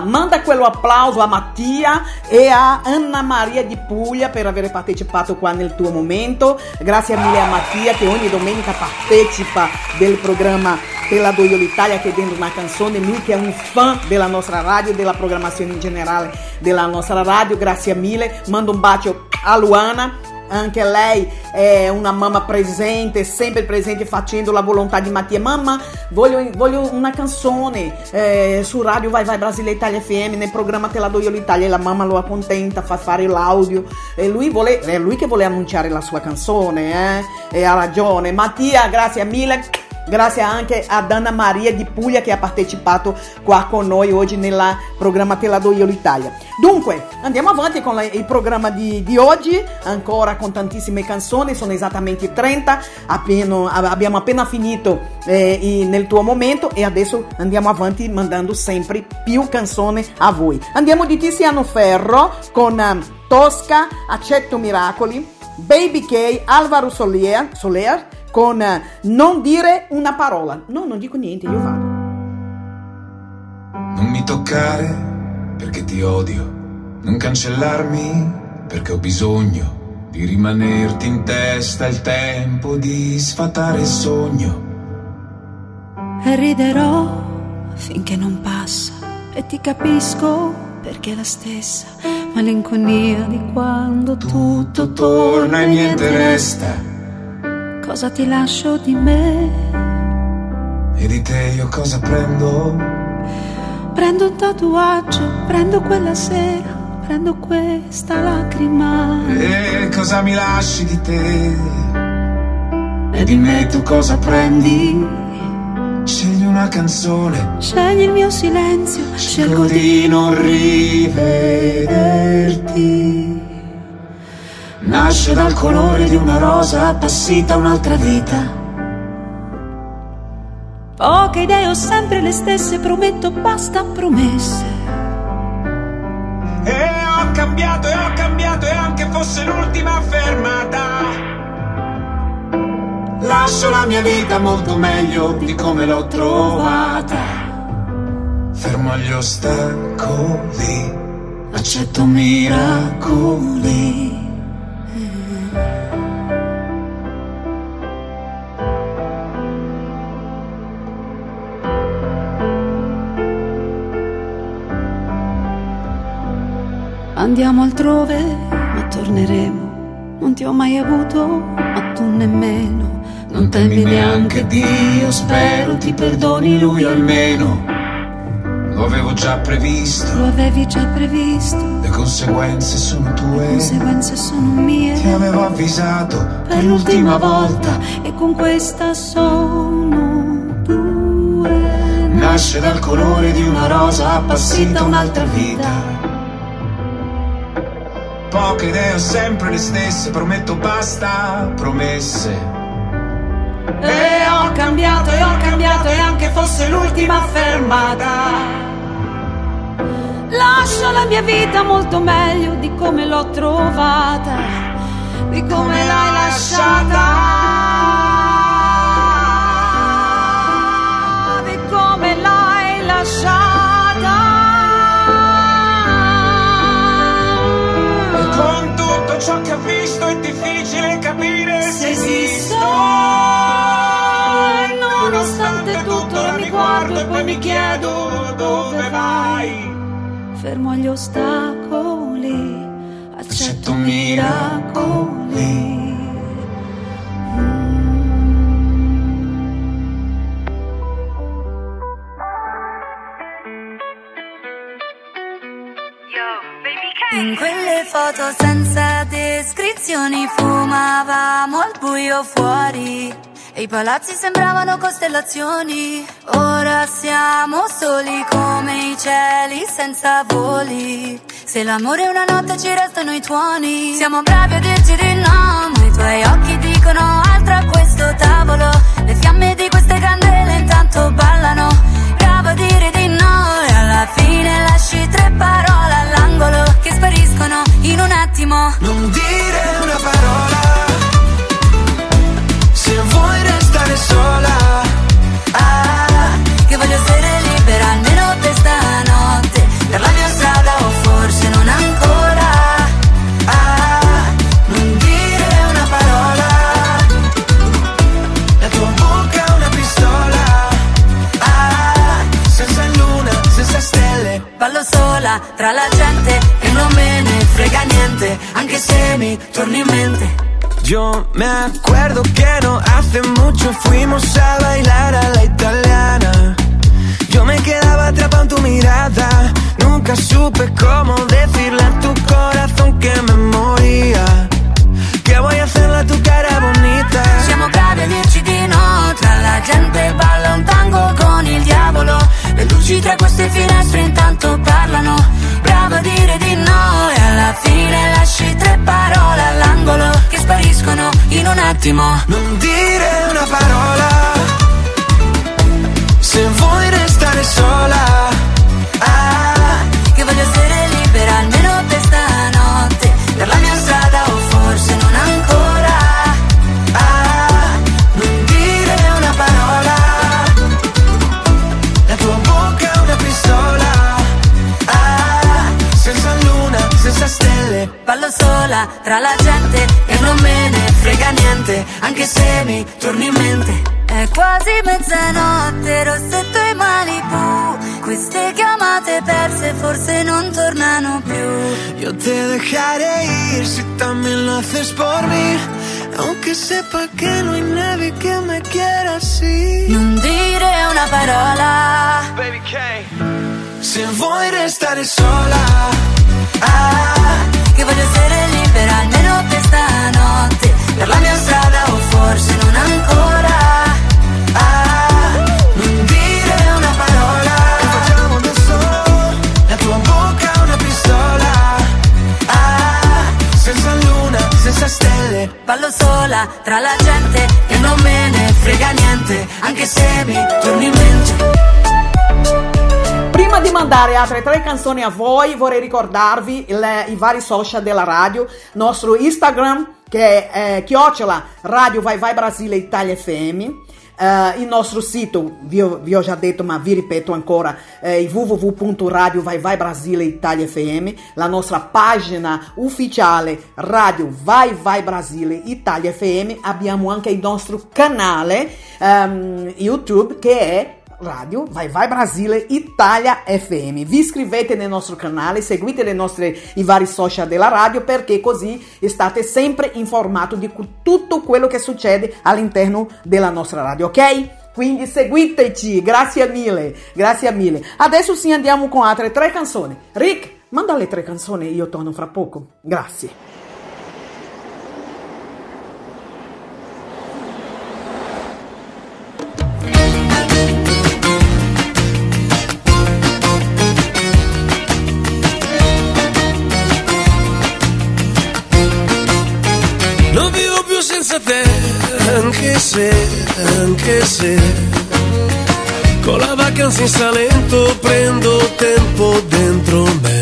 Manda quello applauso a Mattia e a Anna Maria di Puglia per aver partecipato qua nel tuo momento. Grazie mille a Mattia che ogni domenica partecipa del programma Te la do io l'Italia chiedendo una canzone, lui che è un fan della nostra radio, della programmazione in generale della nostra radio. Grazie mille, mando un bacio a Luana anche lei è una mamma presente, sempre presente facendo la volontà di Mattia. Mamma, voglio, voglio una canzone eh, su Radio Vai Vai Brasile Italia FM, nel programma Te la do io l'Italia e la mamma lo accontenta, fa fare l'audio e lui vuole, è lui che vuole annunciare la sua canzone, eh? e ha ragione. Mattia, grazie mille. Grazie anche ad Anna Maria di Puglia che ha partecipato qua con noi oggi nel programma Te la do io l'Italia. Dunque, andiamo avanti con la- il programma di, di oggi, ancora con tantissime canzoni, sono esattamente 30, appena- abbiamo appena finito eh, nel tuo momento e adesso andiamo avanti mandando sempre più canzoni a voi. Andiamo di Tiziano Ferro con eh, Tosca, Accetto Miracoli, Baby K, Alvaro Soler, Soler con eh, Non dire una parola. No, non dico niente, io vado. Non mi toccare perché ti odio, non cancellarmi perché ho bisogno di rimanerti in testa il tempo di sfatare il sogno. e riderò finché non passa e ti capisco perché è la stessa malinconia di quando tutto torna e niente resta. Cosa ti lascio di me? E di te io cosa prendo? Prendo un tatuaggio, prendo quella sera, prendo questa lacrima. E cosa mi lasci di te? E di me tu cosa prendi? Scegli una canzone, Scegli il mio silenzio, scelgo di non rivederti. Nasce dal colore di una rosa appassita un'altra vita. Poche idee ho sempre le stesse, prometto basta promesse. E ho cambiato e ho cambiato e anche fosse l'ultima fermata. Lascio la mia vita molto meglio di come l'ho trovata. Fermo agli ostacoli, accetto miracoli. Andiamo altrove, ma torneremo. Non ti ho mai avuto, ma tu nemmeno. Non temi neanche Dio, spero ti perdoni lui almeno. Lo avevo già previsto, Lo avevi già previsto, le conseguenze sono le tue. conseguenze sono mie. Ti avevo avvisato per l'ultima volta. E con questa sono due. Nasce dal colore di una rosa appassita un'altra vita. Poche idee ho sempre le stesse, prometto basta promesse. E ho cambiato, e ho cambiato, e anche fosse l'ultima fermata. Lascio la mia vita molto meglio di come l'ho trovata, di come l'hai lasciata. Ciò che ho visto è difficile capire se esisto. E nonostante tutto ora mi guardo e poi mi chiedo dove vai. Fermo agli ostacoli, accetto miracoli. Foto senza descrizioni fumavamo al buio fuori e i palazzi sembravano costellazioni. Ora siamo soli come i cieli senza voli. Se l'amore è una notte ci restano i tuoni. Siamo bravi a dirci di no tuoi occhi dicono altro a questo tavolo. Le fiamme di queste candele intanto ballano. Bravo a dire di no e alla fine lasci tre parole all'angolo che spariscono in un attimo. Non dire una parola se vuoi restare sola. Ah, che voglio essere libera almeno per stanotte. Per la mia strada o forse non ancora. Ah, non dire una parola. La tua bocca è una pistola. Ah, senza luna, senza stelle. Ballo sola tra la gente e non me ne frega niente, anche se mi torni in mente. Yo me acuerdo que no hace mucho fuimos a bailar a la italiana. Yo me quedaba atrapado en tu mirada. Nunca supe cómo decirle a tu corazón que me moría. Que voy a hacerle a tu cara bonita. Siamo bravi a dirci di no, tra la gente balla un tango con il diavolo. Le luci tra queste finestre intanto parlano. Bravo a dire di no e alla fine lasci tre parole all'angolo che spariscono in un attimo. Non dire una parola. Se vuoi restare sola. Sola tra la gente e non me ne frega niente, anche se mi torni in mente. È quasi mezzanotte, rossetto e Malibu. Queste chiamate perse forse non tornano più. Yo te dejaré ir si también lo haces por mí. Aunque sepa que no hay nadie que me quiera así. Non dire una parola. Baby K. Se vuoi restare sola. Ah, Che voglio essere libera almeno per stanotte. Per la mia strada o forse non ancora. ah, non dire una parola. Che facciamo? La tua bocca è una pistola. Ah, senza luna, senza stelle. Ballo sola tra la gente e non me ne frega niente, anche se mi torni in mente. Prima di mandare altre tre canzoni a voi, vorrei ricordarvi il- i vari social della radio, nostro Instagram che è eh, chiocciola Radio Vai Vai Brasile Italia FM, eh, il nostro sito, vi ho, vi ho già detto ma vi ripeto ancora, eh, il www.radio Vai Vai Brasile Italia FM, la nostra pagina ufficiale Radio Vai Vai Brasile Italia FM, abbiamo anche il nostro canale ehm, YouTube che è Radio Vai Vai Brasile Italia FM. Vi iscrivete nel nostro canale, seguite le nostre, i vari social della radio perché così state sempre informati di tutto quello che succede all'interno della nostra radio, ok? Quindi seguiteci, grazie mille, grazie mille. Adesso sì andiamo con altre tre canzoni. Rick, manda le tre canzoni, io torno fra poco. Grazie. Se, anche se con la vacanza in Salento prendo tempo dentro me.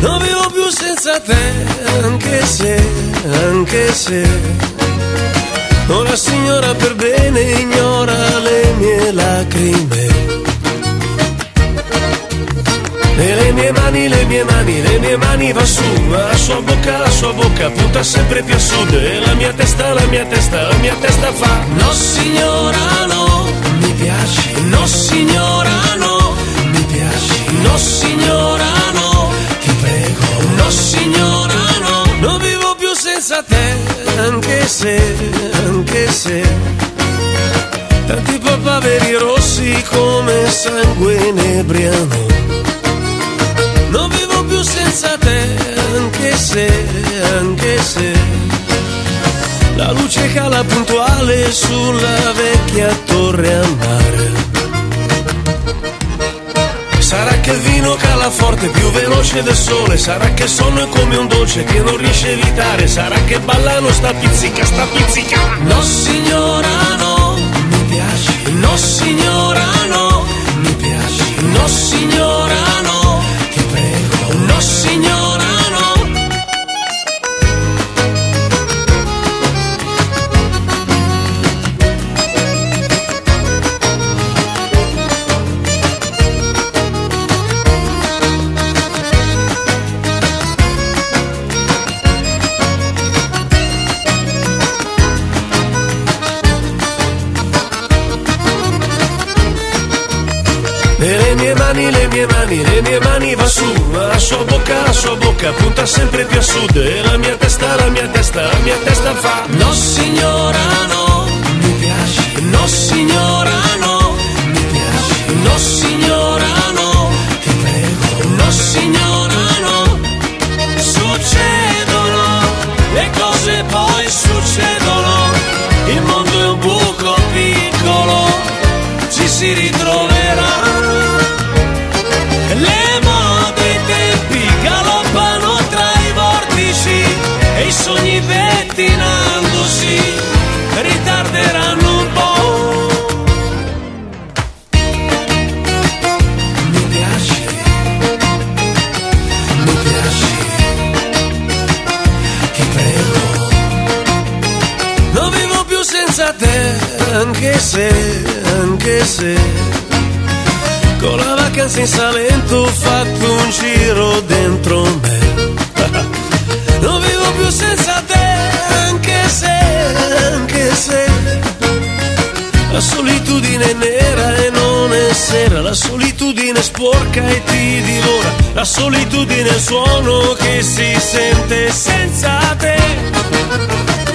Non vivo più senza te, anche se, anche se una signora per bene ignora le mie lacrime. E le mie mani, le mie mani, le mie mani va su, la sua bocca, la sua bocca punta sempre più a sud. E la mia testa, la mia testa, la mia testa fa No signora no, mi piaci, no signora no, mi piaci, no signora no, ti prego, no signora no, non vivo più senza te, anche se, anche se. Tanti papaveri rossi come sangue nebriano se, anche se la luce cala puntuale sulla vecchia torre a mare. Sarà che il vino cala forte, più veloce del sole, sarà che il sonno è come un dolce che non riesce a evitare, sarà che ballano sta pizzica, sta pizzica. No signora no, mi piace. No signora no, mi piace. No signora no, ti prego. No signora le mie mani, le mie mani va su, ma la sua bocca, la sua bocca punta sempre più a sud. E la mia testa, la mia testa, la mia testa fa No signora no, mi piace. No signora no, mi piace. No signora anche se, anche se con la vacanza in Salento ho fatto un giro dentro me. (laughs) Non vivo più senza te, anche se, anche se. La solitudine è nera e non è sera, la solitudine sporca e ti divora, la solitudine è il suono che si sente senza te.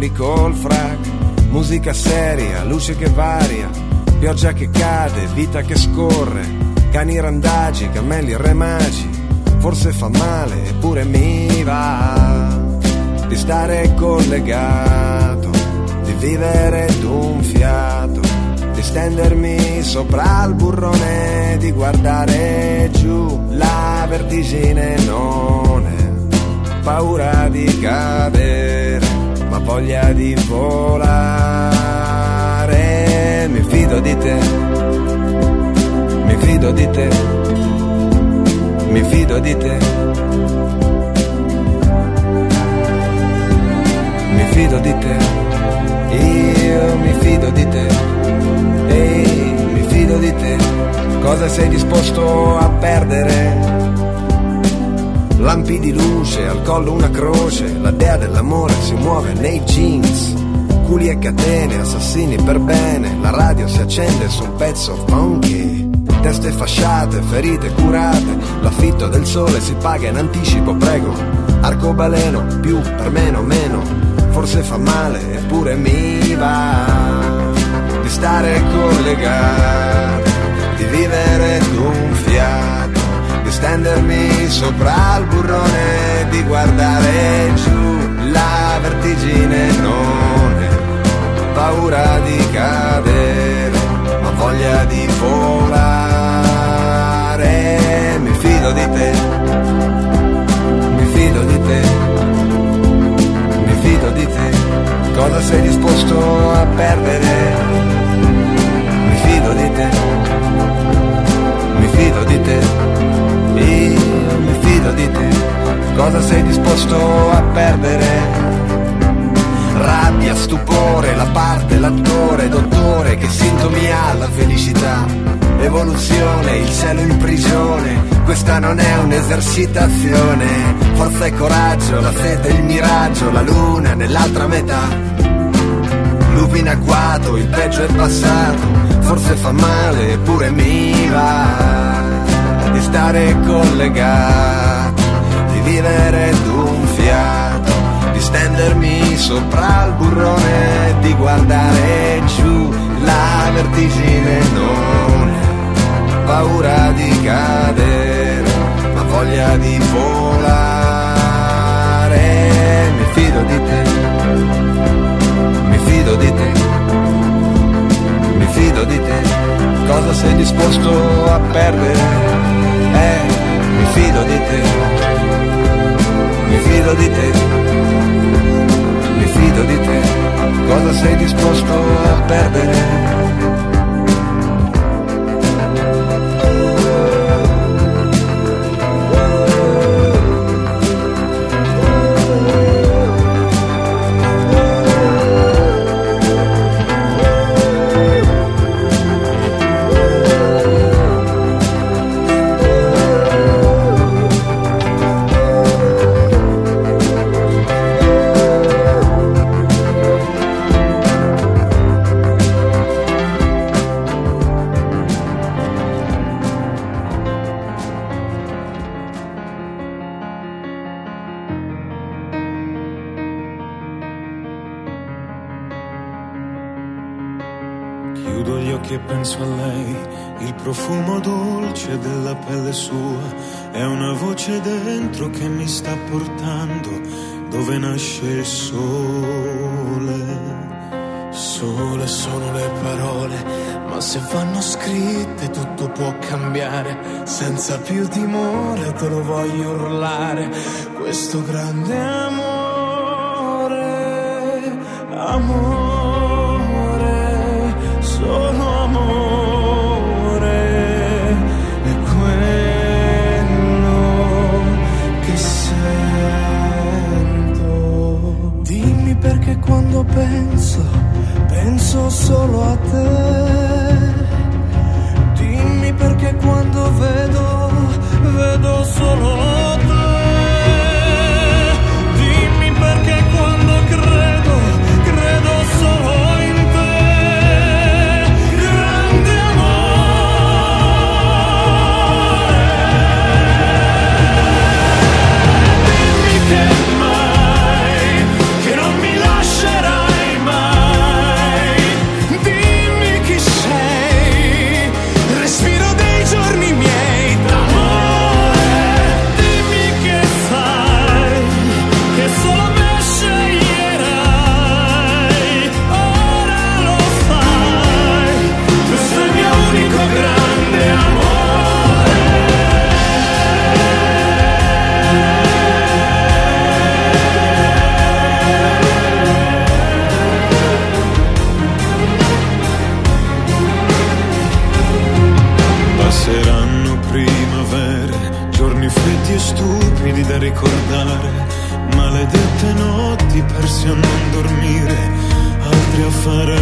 Bimbi col frac, musica seria, luce che varia, pioggia che cade, vita che scorre, cani randagi, cammelli remagi, forse fa male eppure mi va di stare collegato, di vivere d'un fiato di stendermi sopra il burrone, di guardare giù, la vertigine non è paura di cadere, ma voglia di volare. Mi fido di te, mi fido di te, mi fido di te. Mi fido di te, io mi fido di te. Ehi, mi fido di te, cosa sei disposto a perdere? Lampi di luce, al collo una croce, la dea dell'amore si muove nei jeans. Culi e catene, assassini per bene, la radio si accende su un pezzo funky. Teste fasciate, ferite curate, l'affitto del sole si paga in anticipo, prego. Arcobaleno, più per meno, meno, forse fa male, eppure mi va di stare collegato, di vivere di stendermi sopra il burrone, di guardare giù, la vertigine. Non è paura di cadere, ma voglia di volare, mi fido di te, mi fido di te, mi cosa sei disposto a perdere? Mi fido di te, mi fido di te, io mi fido di te, cosa sei disposto a perdere? Rabbia, stupore, la parte, l'attore, dottore, che sintomi ha la felicità? Evoluzione, il cielo in prigione, questa non è un'esercitazione. Forza e coraggio, la sete, il miraggio, la luna nell'altra metà. Lupi in agguato, il peggio è passato, forse fa male, eppure mi va stare collegato, di vivere d'un fiato, di stendermi sopra il burrone, di guardare giù la vertigine non è paura di cadere, ma voglia di volare. Mi fido di te, mi fido di te, mi fido di te. Cosa sei disposto a perdere? Eh, mi fido di te, mi fido di te, mi fido di te. Cosa sei disposto a perdere? Nasce il sole. Sole sono le parole, ma se vanno scritte tutto può cambiare. Senza più timore te lo voglio urlare, questo grande amore, amore, quando penso, penso solo a te. Dimmi perché quando vedo, vedo solo te. A non dormire, altri a fare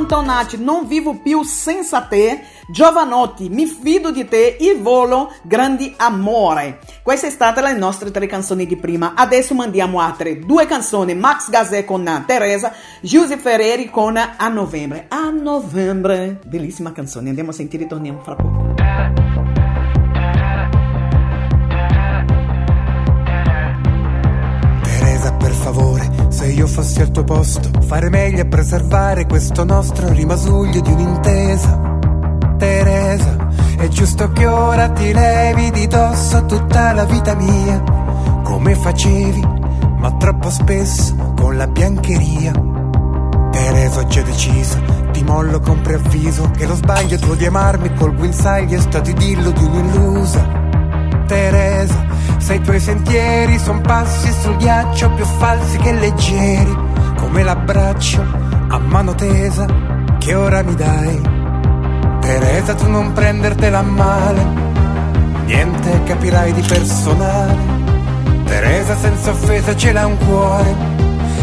Antonati, non vivo più senza te. Giovanotti, mi fido di te. Il volo, grandi amore. Queste sono state le nostre tre canzoni di prima. Adesso mandiamo altre due canzoni. Max Gazè con Teresa, Giuse Ferreri con A Novembre. A Novembre. Bellissima canzone. Andiamo a sentire e torniamo fra poco. Io fossi al tuo posto, fare meglio a preservare questo nostro rimasuglio di un'intesa. Teresa, è giusto che ora ti levi di dosso tutta la vita mia, come facevi, ma troppo spesso con la biancheria. Teresa, ho già deciso, ti mollo con preavviso, che lo sbaglio tuo di amarmi col guinzaglio è stato idillo di un'illusa. Teresa, se i tuoi sentieri son passi sul ghiaccio più falsi che leggeri, come l'abbraccio a mano tesa che ora mi dai. Teresa, tu non prendertela male, niente capirai di personale. Teresa, senza offesa ce l'ha un cuore.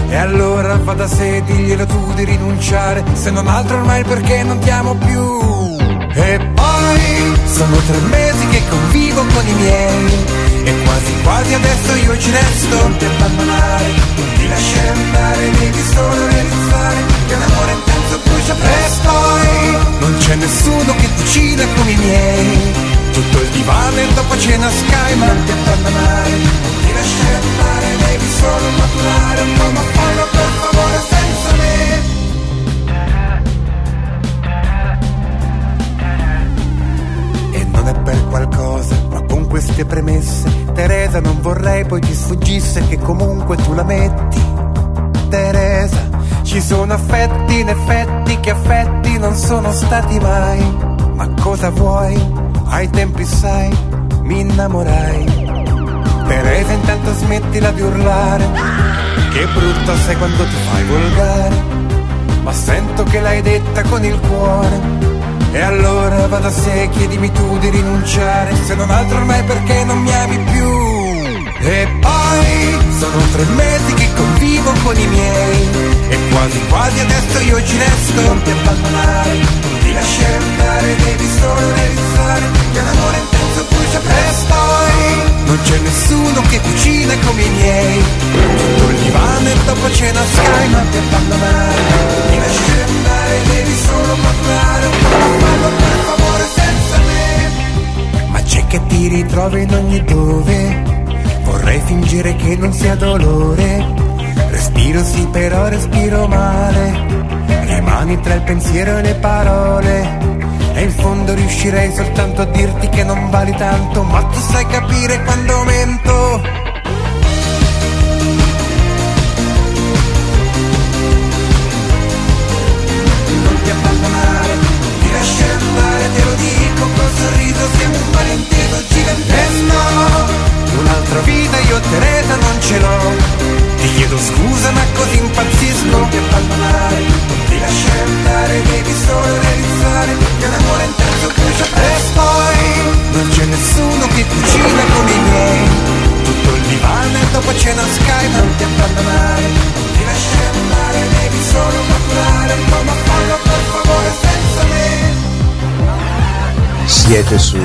E allora va da sé, diglielo tu di rinunciare, se non altro ormai perché non ti amo più. E poi sono tre mesi che convivo con i miei. E quasi quasi adesso io ci resto Non ti abbandonare, non ti lasciare andare Devi solo realizzare che un amore intenso brucia presto. E non c'è nessuno che cucina come i miei. Tutto il divano e dopo cena sky Ma non ti abbandonare, non ti lasciare andare Devi solo maturare un po' fallo per favore È per qualcosa, ma con queste premesse, Teresa non vorrei poi ti sfuggisse che comunque tu la metti. Teresa, ci sono affetti in effetti che affetti non sono stati mai. Ma cosa vuoi? Ai tempi sai, mi innamorai. Teresa intanto smettila di urlare, che brutto sei quando ti fai volgare. Ma sento che l'hai detta con il cuore. E allora va da sé, chiedimi tu di rinunciare Se non altro ormai perché non mi ami più. E poi sono tre mesi che convivo con i miei E quasi quasi adesso io ci resto. Non ti abbandonare, non ti lasciare andare Devi solo realizzare che un intenso brucia presto non c'è nessuno che cucina come i miei. Il divano e dopo cena sky Non ti abbandonare, ti lasciare andare Devi solo po' fallo per favore senza me. Ma c'è che ti ritrovi in ogni dove? Vorrei fingere che non sia dolore. Respiro sì però respiro male. Rimani tra il pensiero e le parole e in fondo riuscirei soltanto a dirti che non vali tanto Ma tu sai capire quando mento. Non ti abbandonare, non ti lasciare andare Te lo dico col sorriso, siamo un malinteso Un'altra vita io Teresa non ce l'ho. Ti chiedo scusa ma così impazzisco. Non ti abbandonare, non ti lasciare andare Devi solo realizzare che un amore intenso brucia E poi non c'è nessuno che cucina come i miei. Tutto il divano e dopo cena sky. Non ti abbandonare, non ti lasciare andare Devi solo maturare. Un po' ma fallo per favore Siete su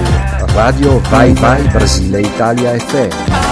Radio Vai Vai Brasile Italia FM.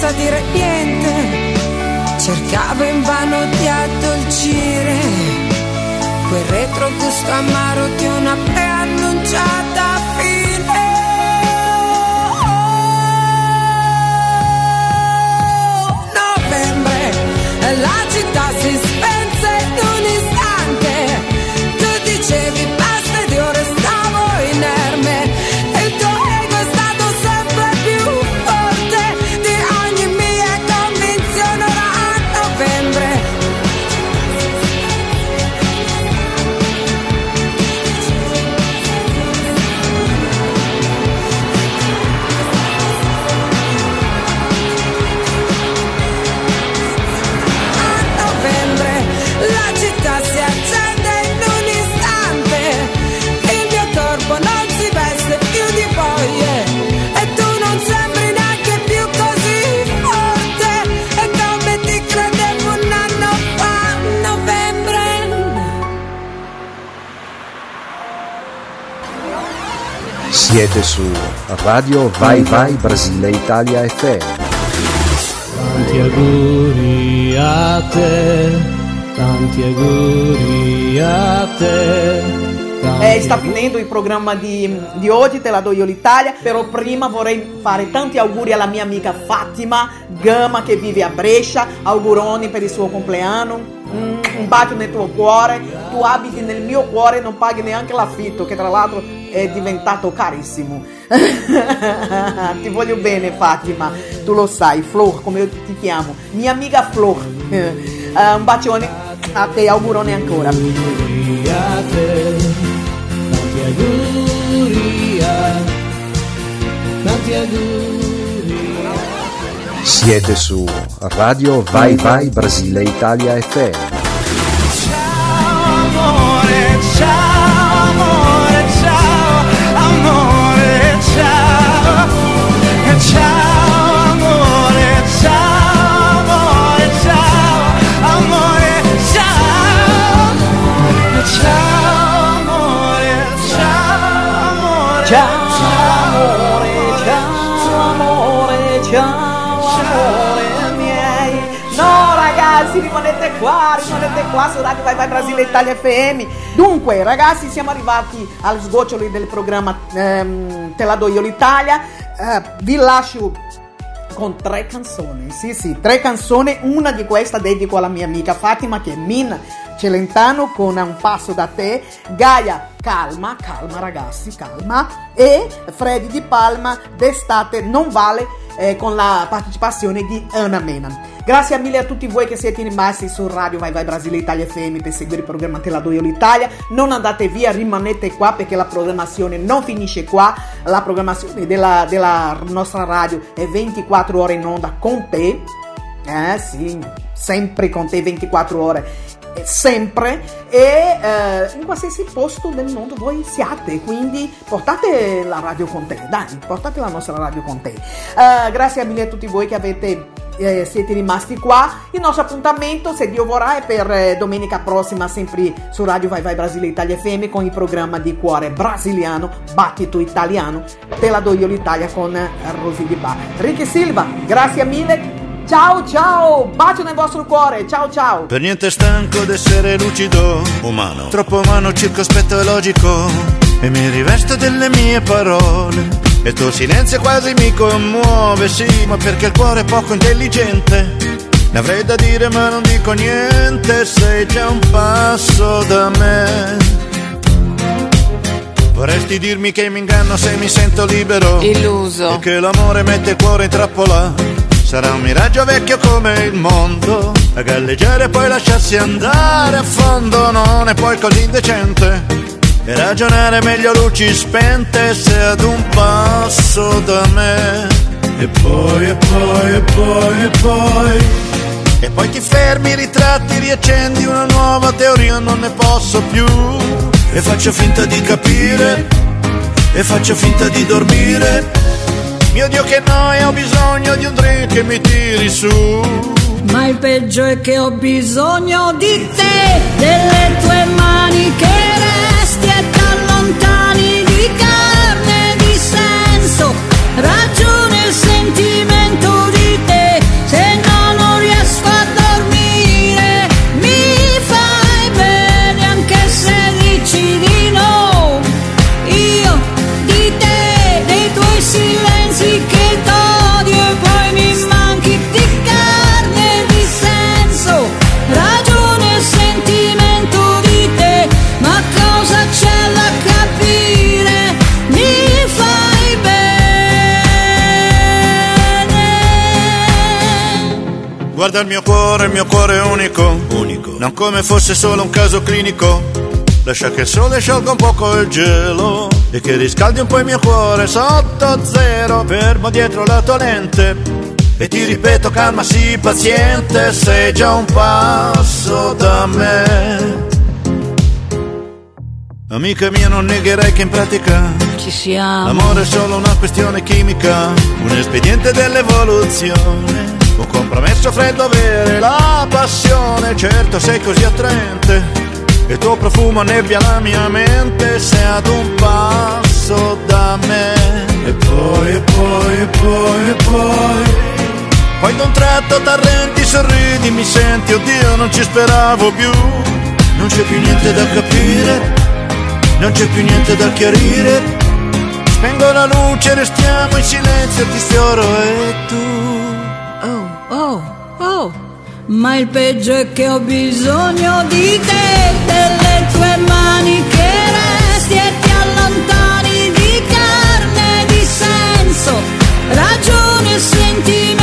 Senza dire niente. Cercavo invano di addolcire quel retrogusto amaro di una preannunciata Siete su Radio Vai Vai Brasile Italia FM. Tanti auguri a te, tanti auguri a te. tanti Eh, sta finendo il programma di, di oggi, te la do io l'Italia, però prima vorrei fare tanti auguri alla mia amica Fatima Gama che vive a Brescia, auguroni per il suo compleanno, Mm, un bacio nel tuo cuore, tu abiti nel mio cuore e non paghi neanche l'affitto che tra l'altro è diventato carissimo. (laughs) ti voglio bene Fatima, tu lo sai, Flor come io ti chiamo, mia amica Flor. Eh, un bacione a te, augurone ancora. Siete su Radio Vai Vai Brasile Italia FM. Amore, rimanete qua, rimanete qua su Radio Vai Vai Brasile Italia FM. Dunque ragazzi, siamo arrivati al sgocciolo del programma ehm, Te la do io l'Italia. Eh, vi lascio con tre canzoni. Sì, sì, tre canzoni. Una di queste dedico alla mia amica Fatima che è Min Celentano con Un passo da te. Gaia, calma, calma ragazzi, calma. E Freddy Di Palma, d'estate non vale eh, con la partecipazione di Anna Mena. Grazie mille a tutti voi che siete rimasti su Radio Vai Vai Brasile Italia FM per seguire il programma Te la do l'Italia. Non andate via, rimanete qua perché la programmazione non finisce qua. La programmazione della, della nostra radio è 24 ore in onda con te. Eh sì, sempre con te 24 ore. Sempre e eh, in qualsiasi posto del mondo voi siate, quindi portate la radio con te, dai, portate la nostra radio con te. Eh, grazie mille a tutti voi che avete eh, siete rimasti qua. Il nostro appuntamento, se Dio vorrà, è per eh, domenica prossima, sempre su Radio Vai Vai Brasile Italia FM con il programma di cuore brasiliano, battito italiano. Te la do io l'Italia con eh, Rosy Di Bar. Ricky Silva, grazie mille. Ciao ciao, bacio nel vostro cuore. Ciao ciao. Per niente stanco d'essere lucido, umano, troppo umano, circospetto e logico, e mi rivesto delle mie parole. E il tuo silenzio quasi mi commuove, sì, ma perché il cuore è poco intelligente. Ne avrei da dire ma non dico niente, sei già un passo da me. Vorresti dirmi che mi inganno se mi sento libero Illuso. E che l'amore mette il cuore in trappola Sarà un miraggio vecchio come il mondo A galleggiare e poi lasciarsi andare a fondo Non è poi così indecente. E ragionare meglio luci spente Se ad un passo da me. E poi, e poi, e poi, e poi. E poi ti fermi, ritratti, riaccendi una nuova teoria Non ne posso più. E faccio finta di capire E faccio finta di dormire mio Dio che noia, ho bisogno di un drink che mi tiri su. Ma il peggio è che ho bisogno di te, delle tue mani che resti e t'allontani di carne, di senso, ragione e sentimento Guarda il mio cuore, il mio cuore è unico, unico, non come fosse solo un caso clinico. Lascia che il sole sciolga un poco il gelo e che riscaldi un po' il mio cuore sotto zero. Fermo dietro la tua lente e ti ripeto calma, sii paziente, sei già un passo da me. Amica mia, non negherai che in pratica Ci siamo. l'amore è solo una questione chimica, un espediente dell'evoluzione. Un compromesso freddo avere la passione, certo sei così attraente. E il tuo profumo nebbia la mia mente, sei ad un passo da me. E poi, e poi, e poi, e poi. Poi da un tratto t'arrendi, sorridi, mi senti, oddio non ci speravo più. Non c'è più niente da capire, non c'è più niente da chiarire. Spengo la luce, restiamo in silenzio, ti sfioro e tu. Oh, ma il peggio è che ho bisogno di te, delle tue mani che resti e ti allontani di carne, di senso, ragione e sentimento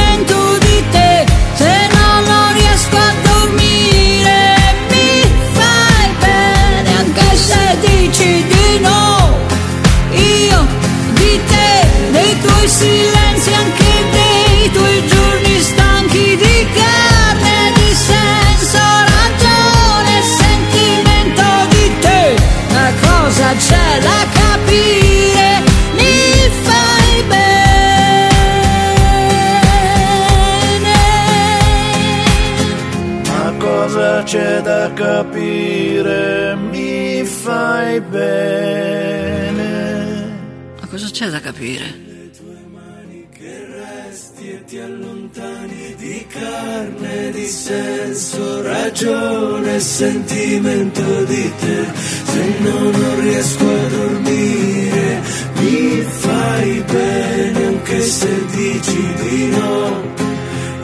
capire? Mi fai bene. Ma cosa c'è da capire? e ti allontani di carne, di senso, ragione sentimento di te. Se no non riesco a dormire, mi fai bene anche se dici di no.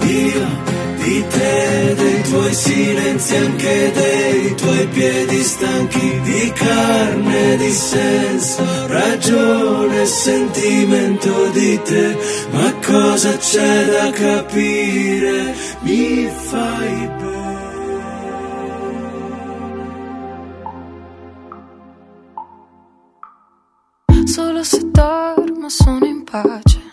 Io di te, dei tuoi silenzi, anche dei tuoi piedi stanchi di carne, di senso, ragione sentimento di te. Ma cosa c'è da capire? Mi fai Solo se dormo sono in pace.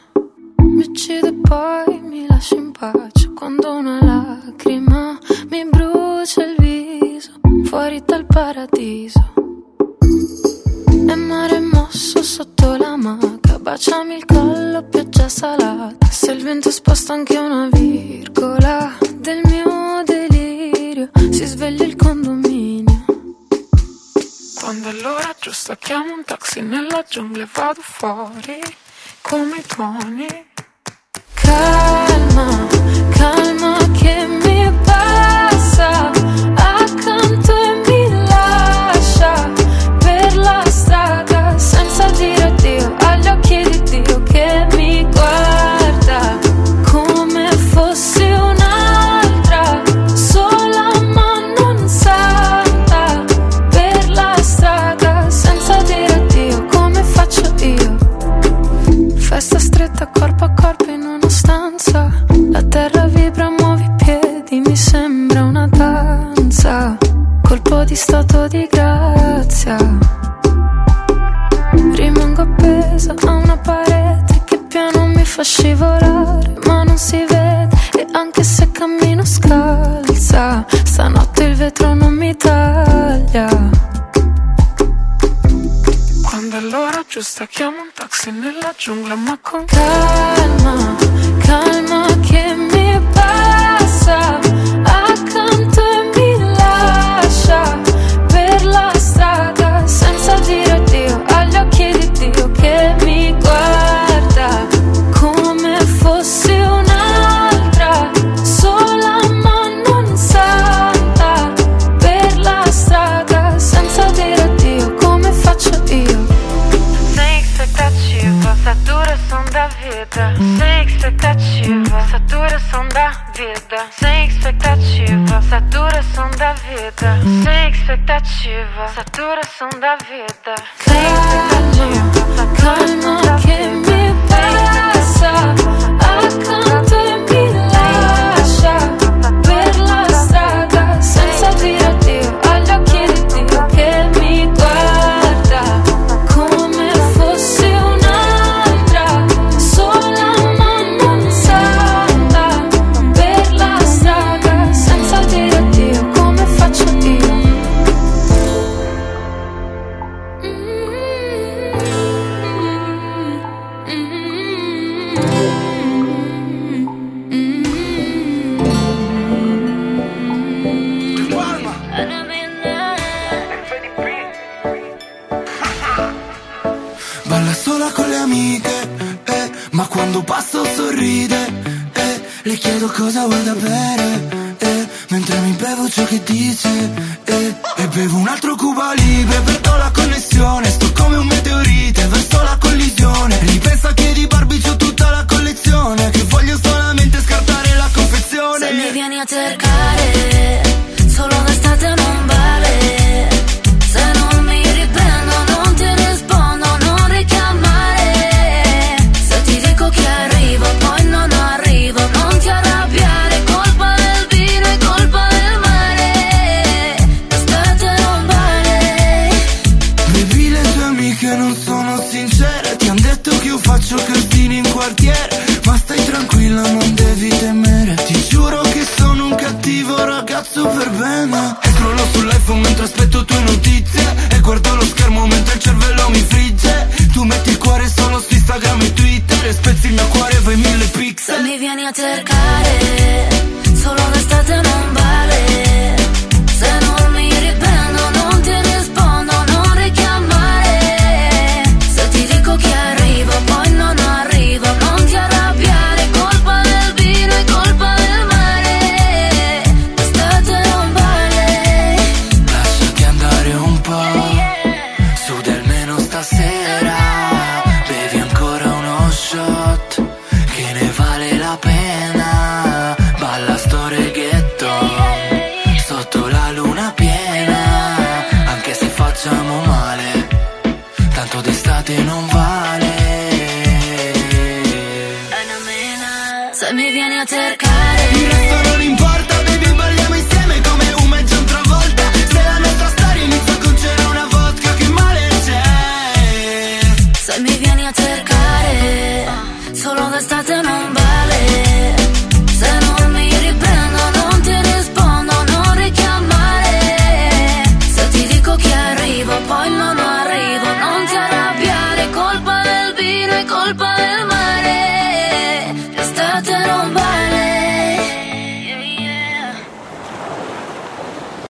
Mi uccide poi mi lascia in pace. Quando una lacrima mi brucia il viso, fuori dal paradiso. E mare mosso sotto la maca, baciami il collo, pioggia salata. Se il vento sposta anche una virgola del mio delirio, si sveglia il condominio. Quando è l'ora giusta chiamo un taxi nella giungla e vado fuori come i tuoni. Calma, calma Di stato di grazia. Rimango appesa a una parete che piano mi fa scivolare, ma non si vede. E anche se cammino scalza, stanotte il vetro non mi taglia. Quando è l'ora giusta chiamo un taxi nella giungla ma con Calma, calma Saturação da vida. Sem tentativa.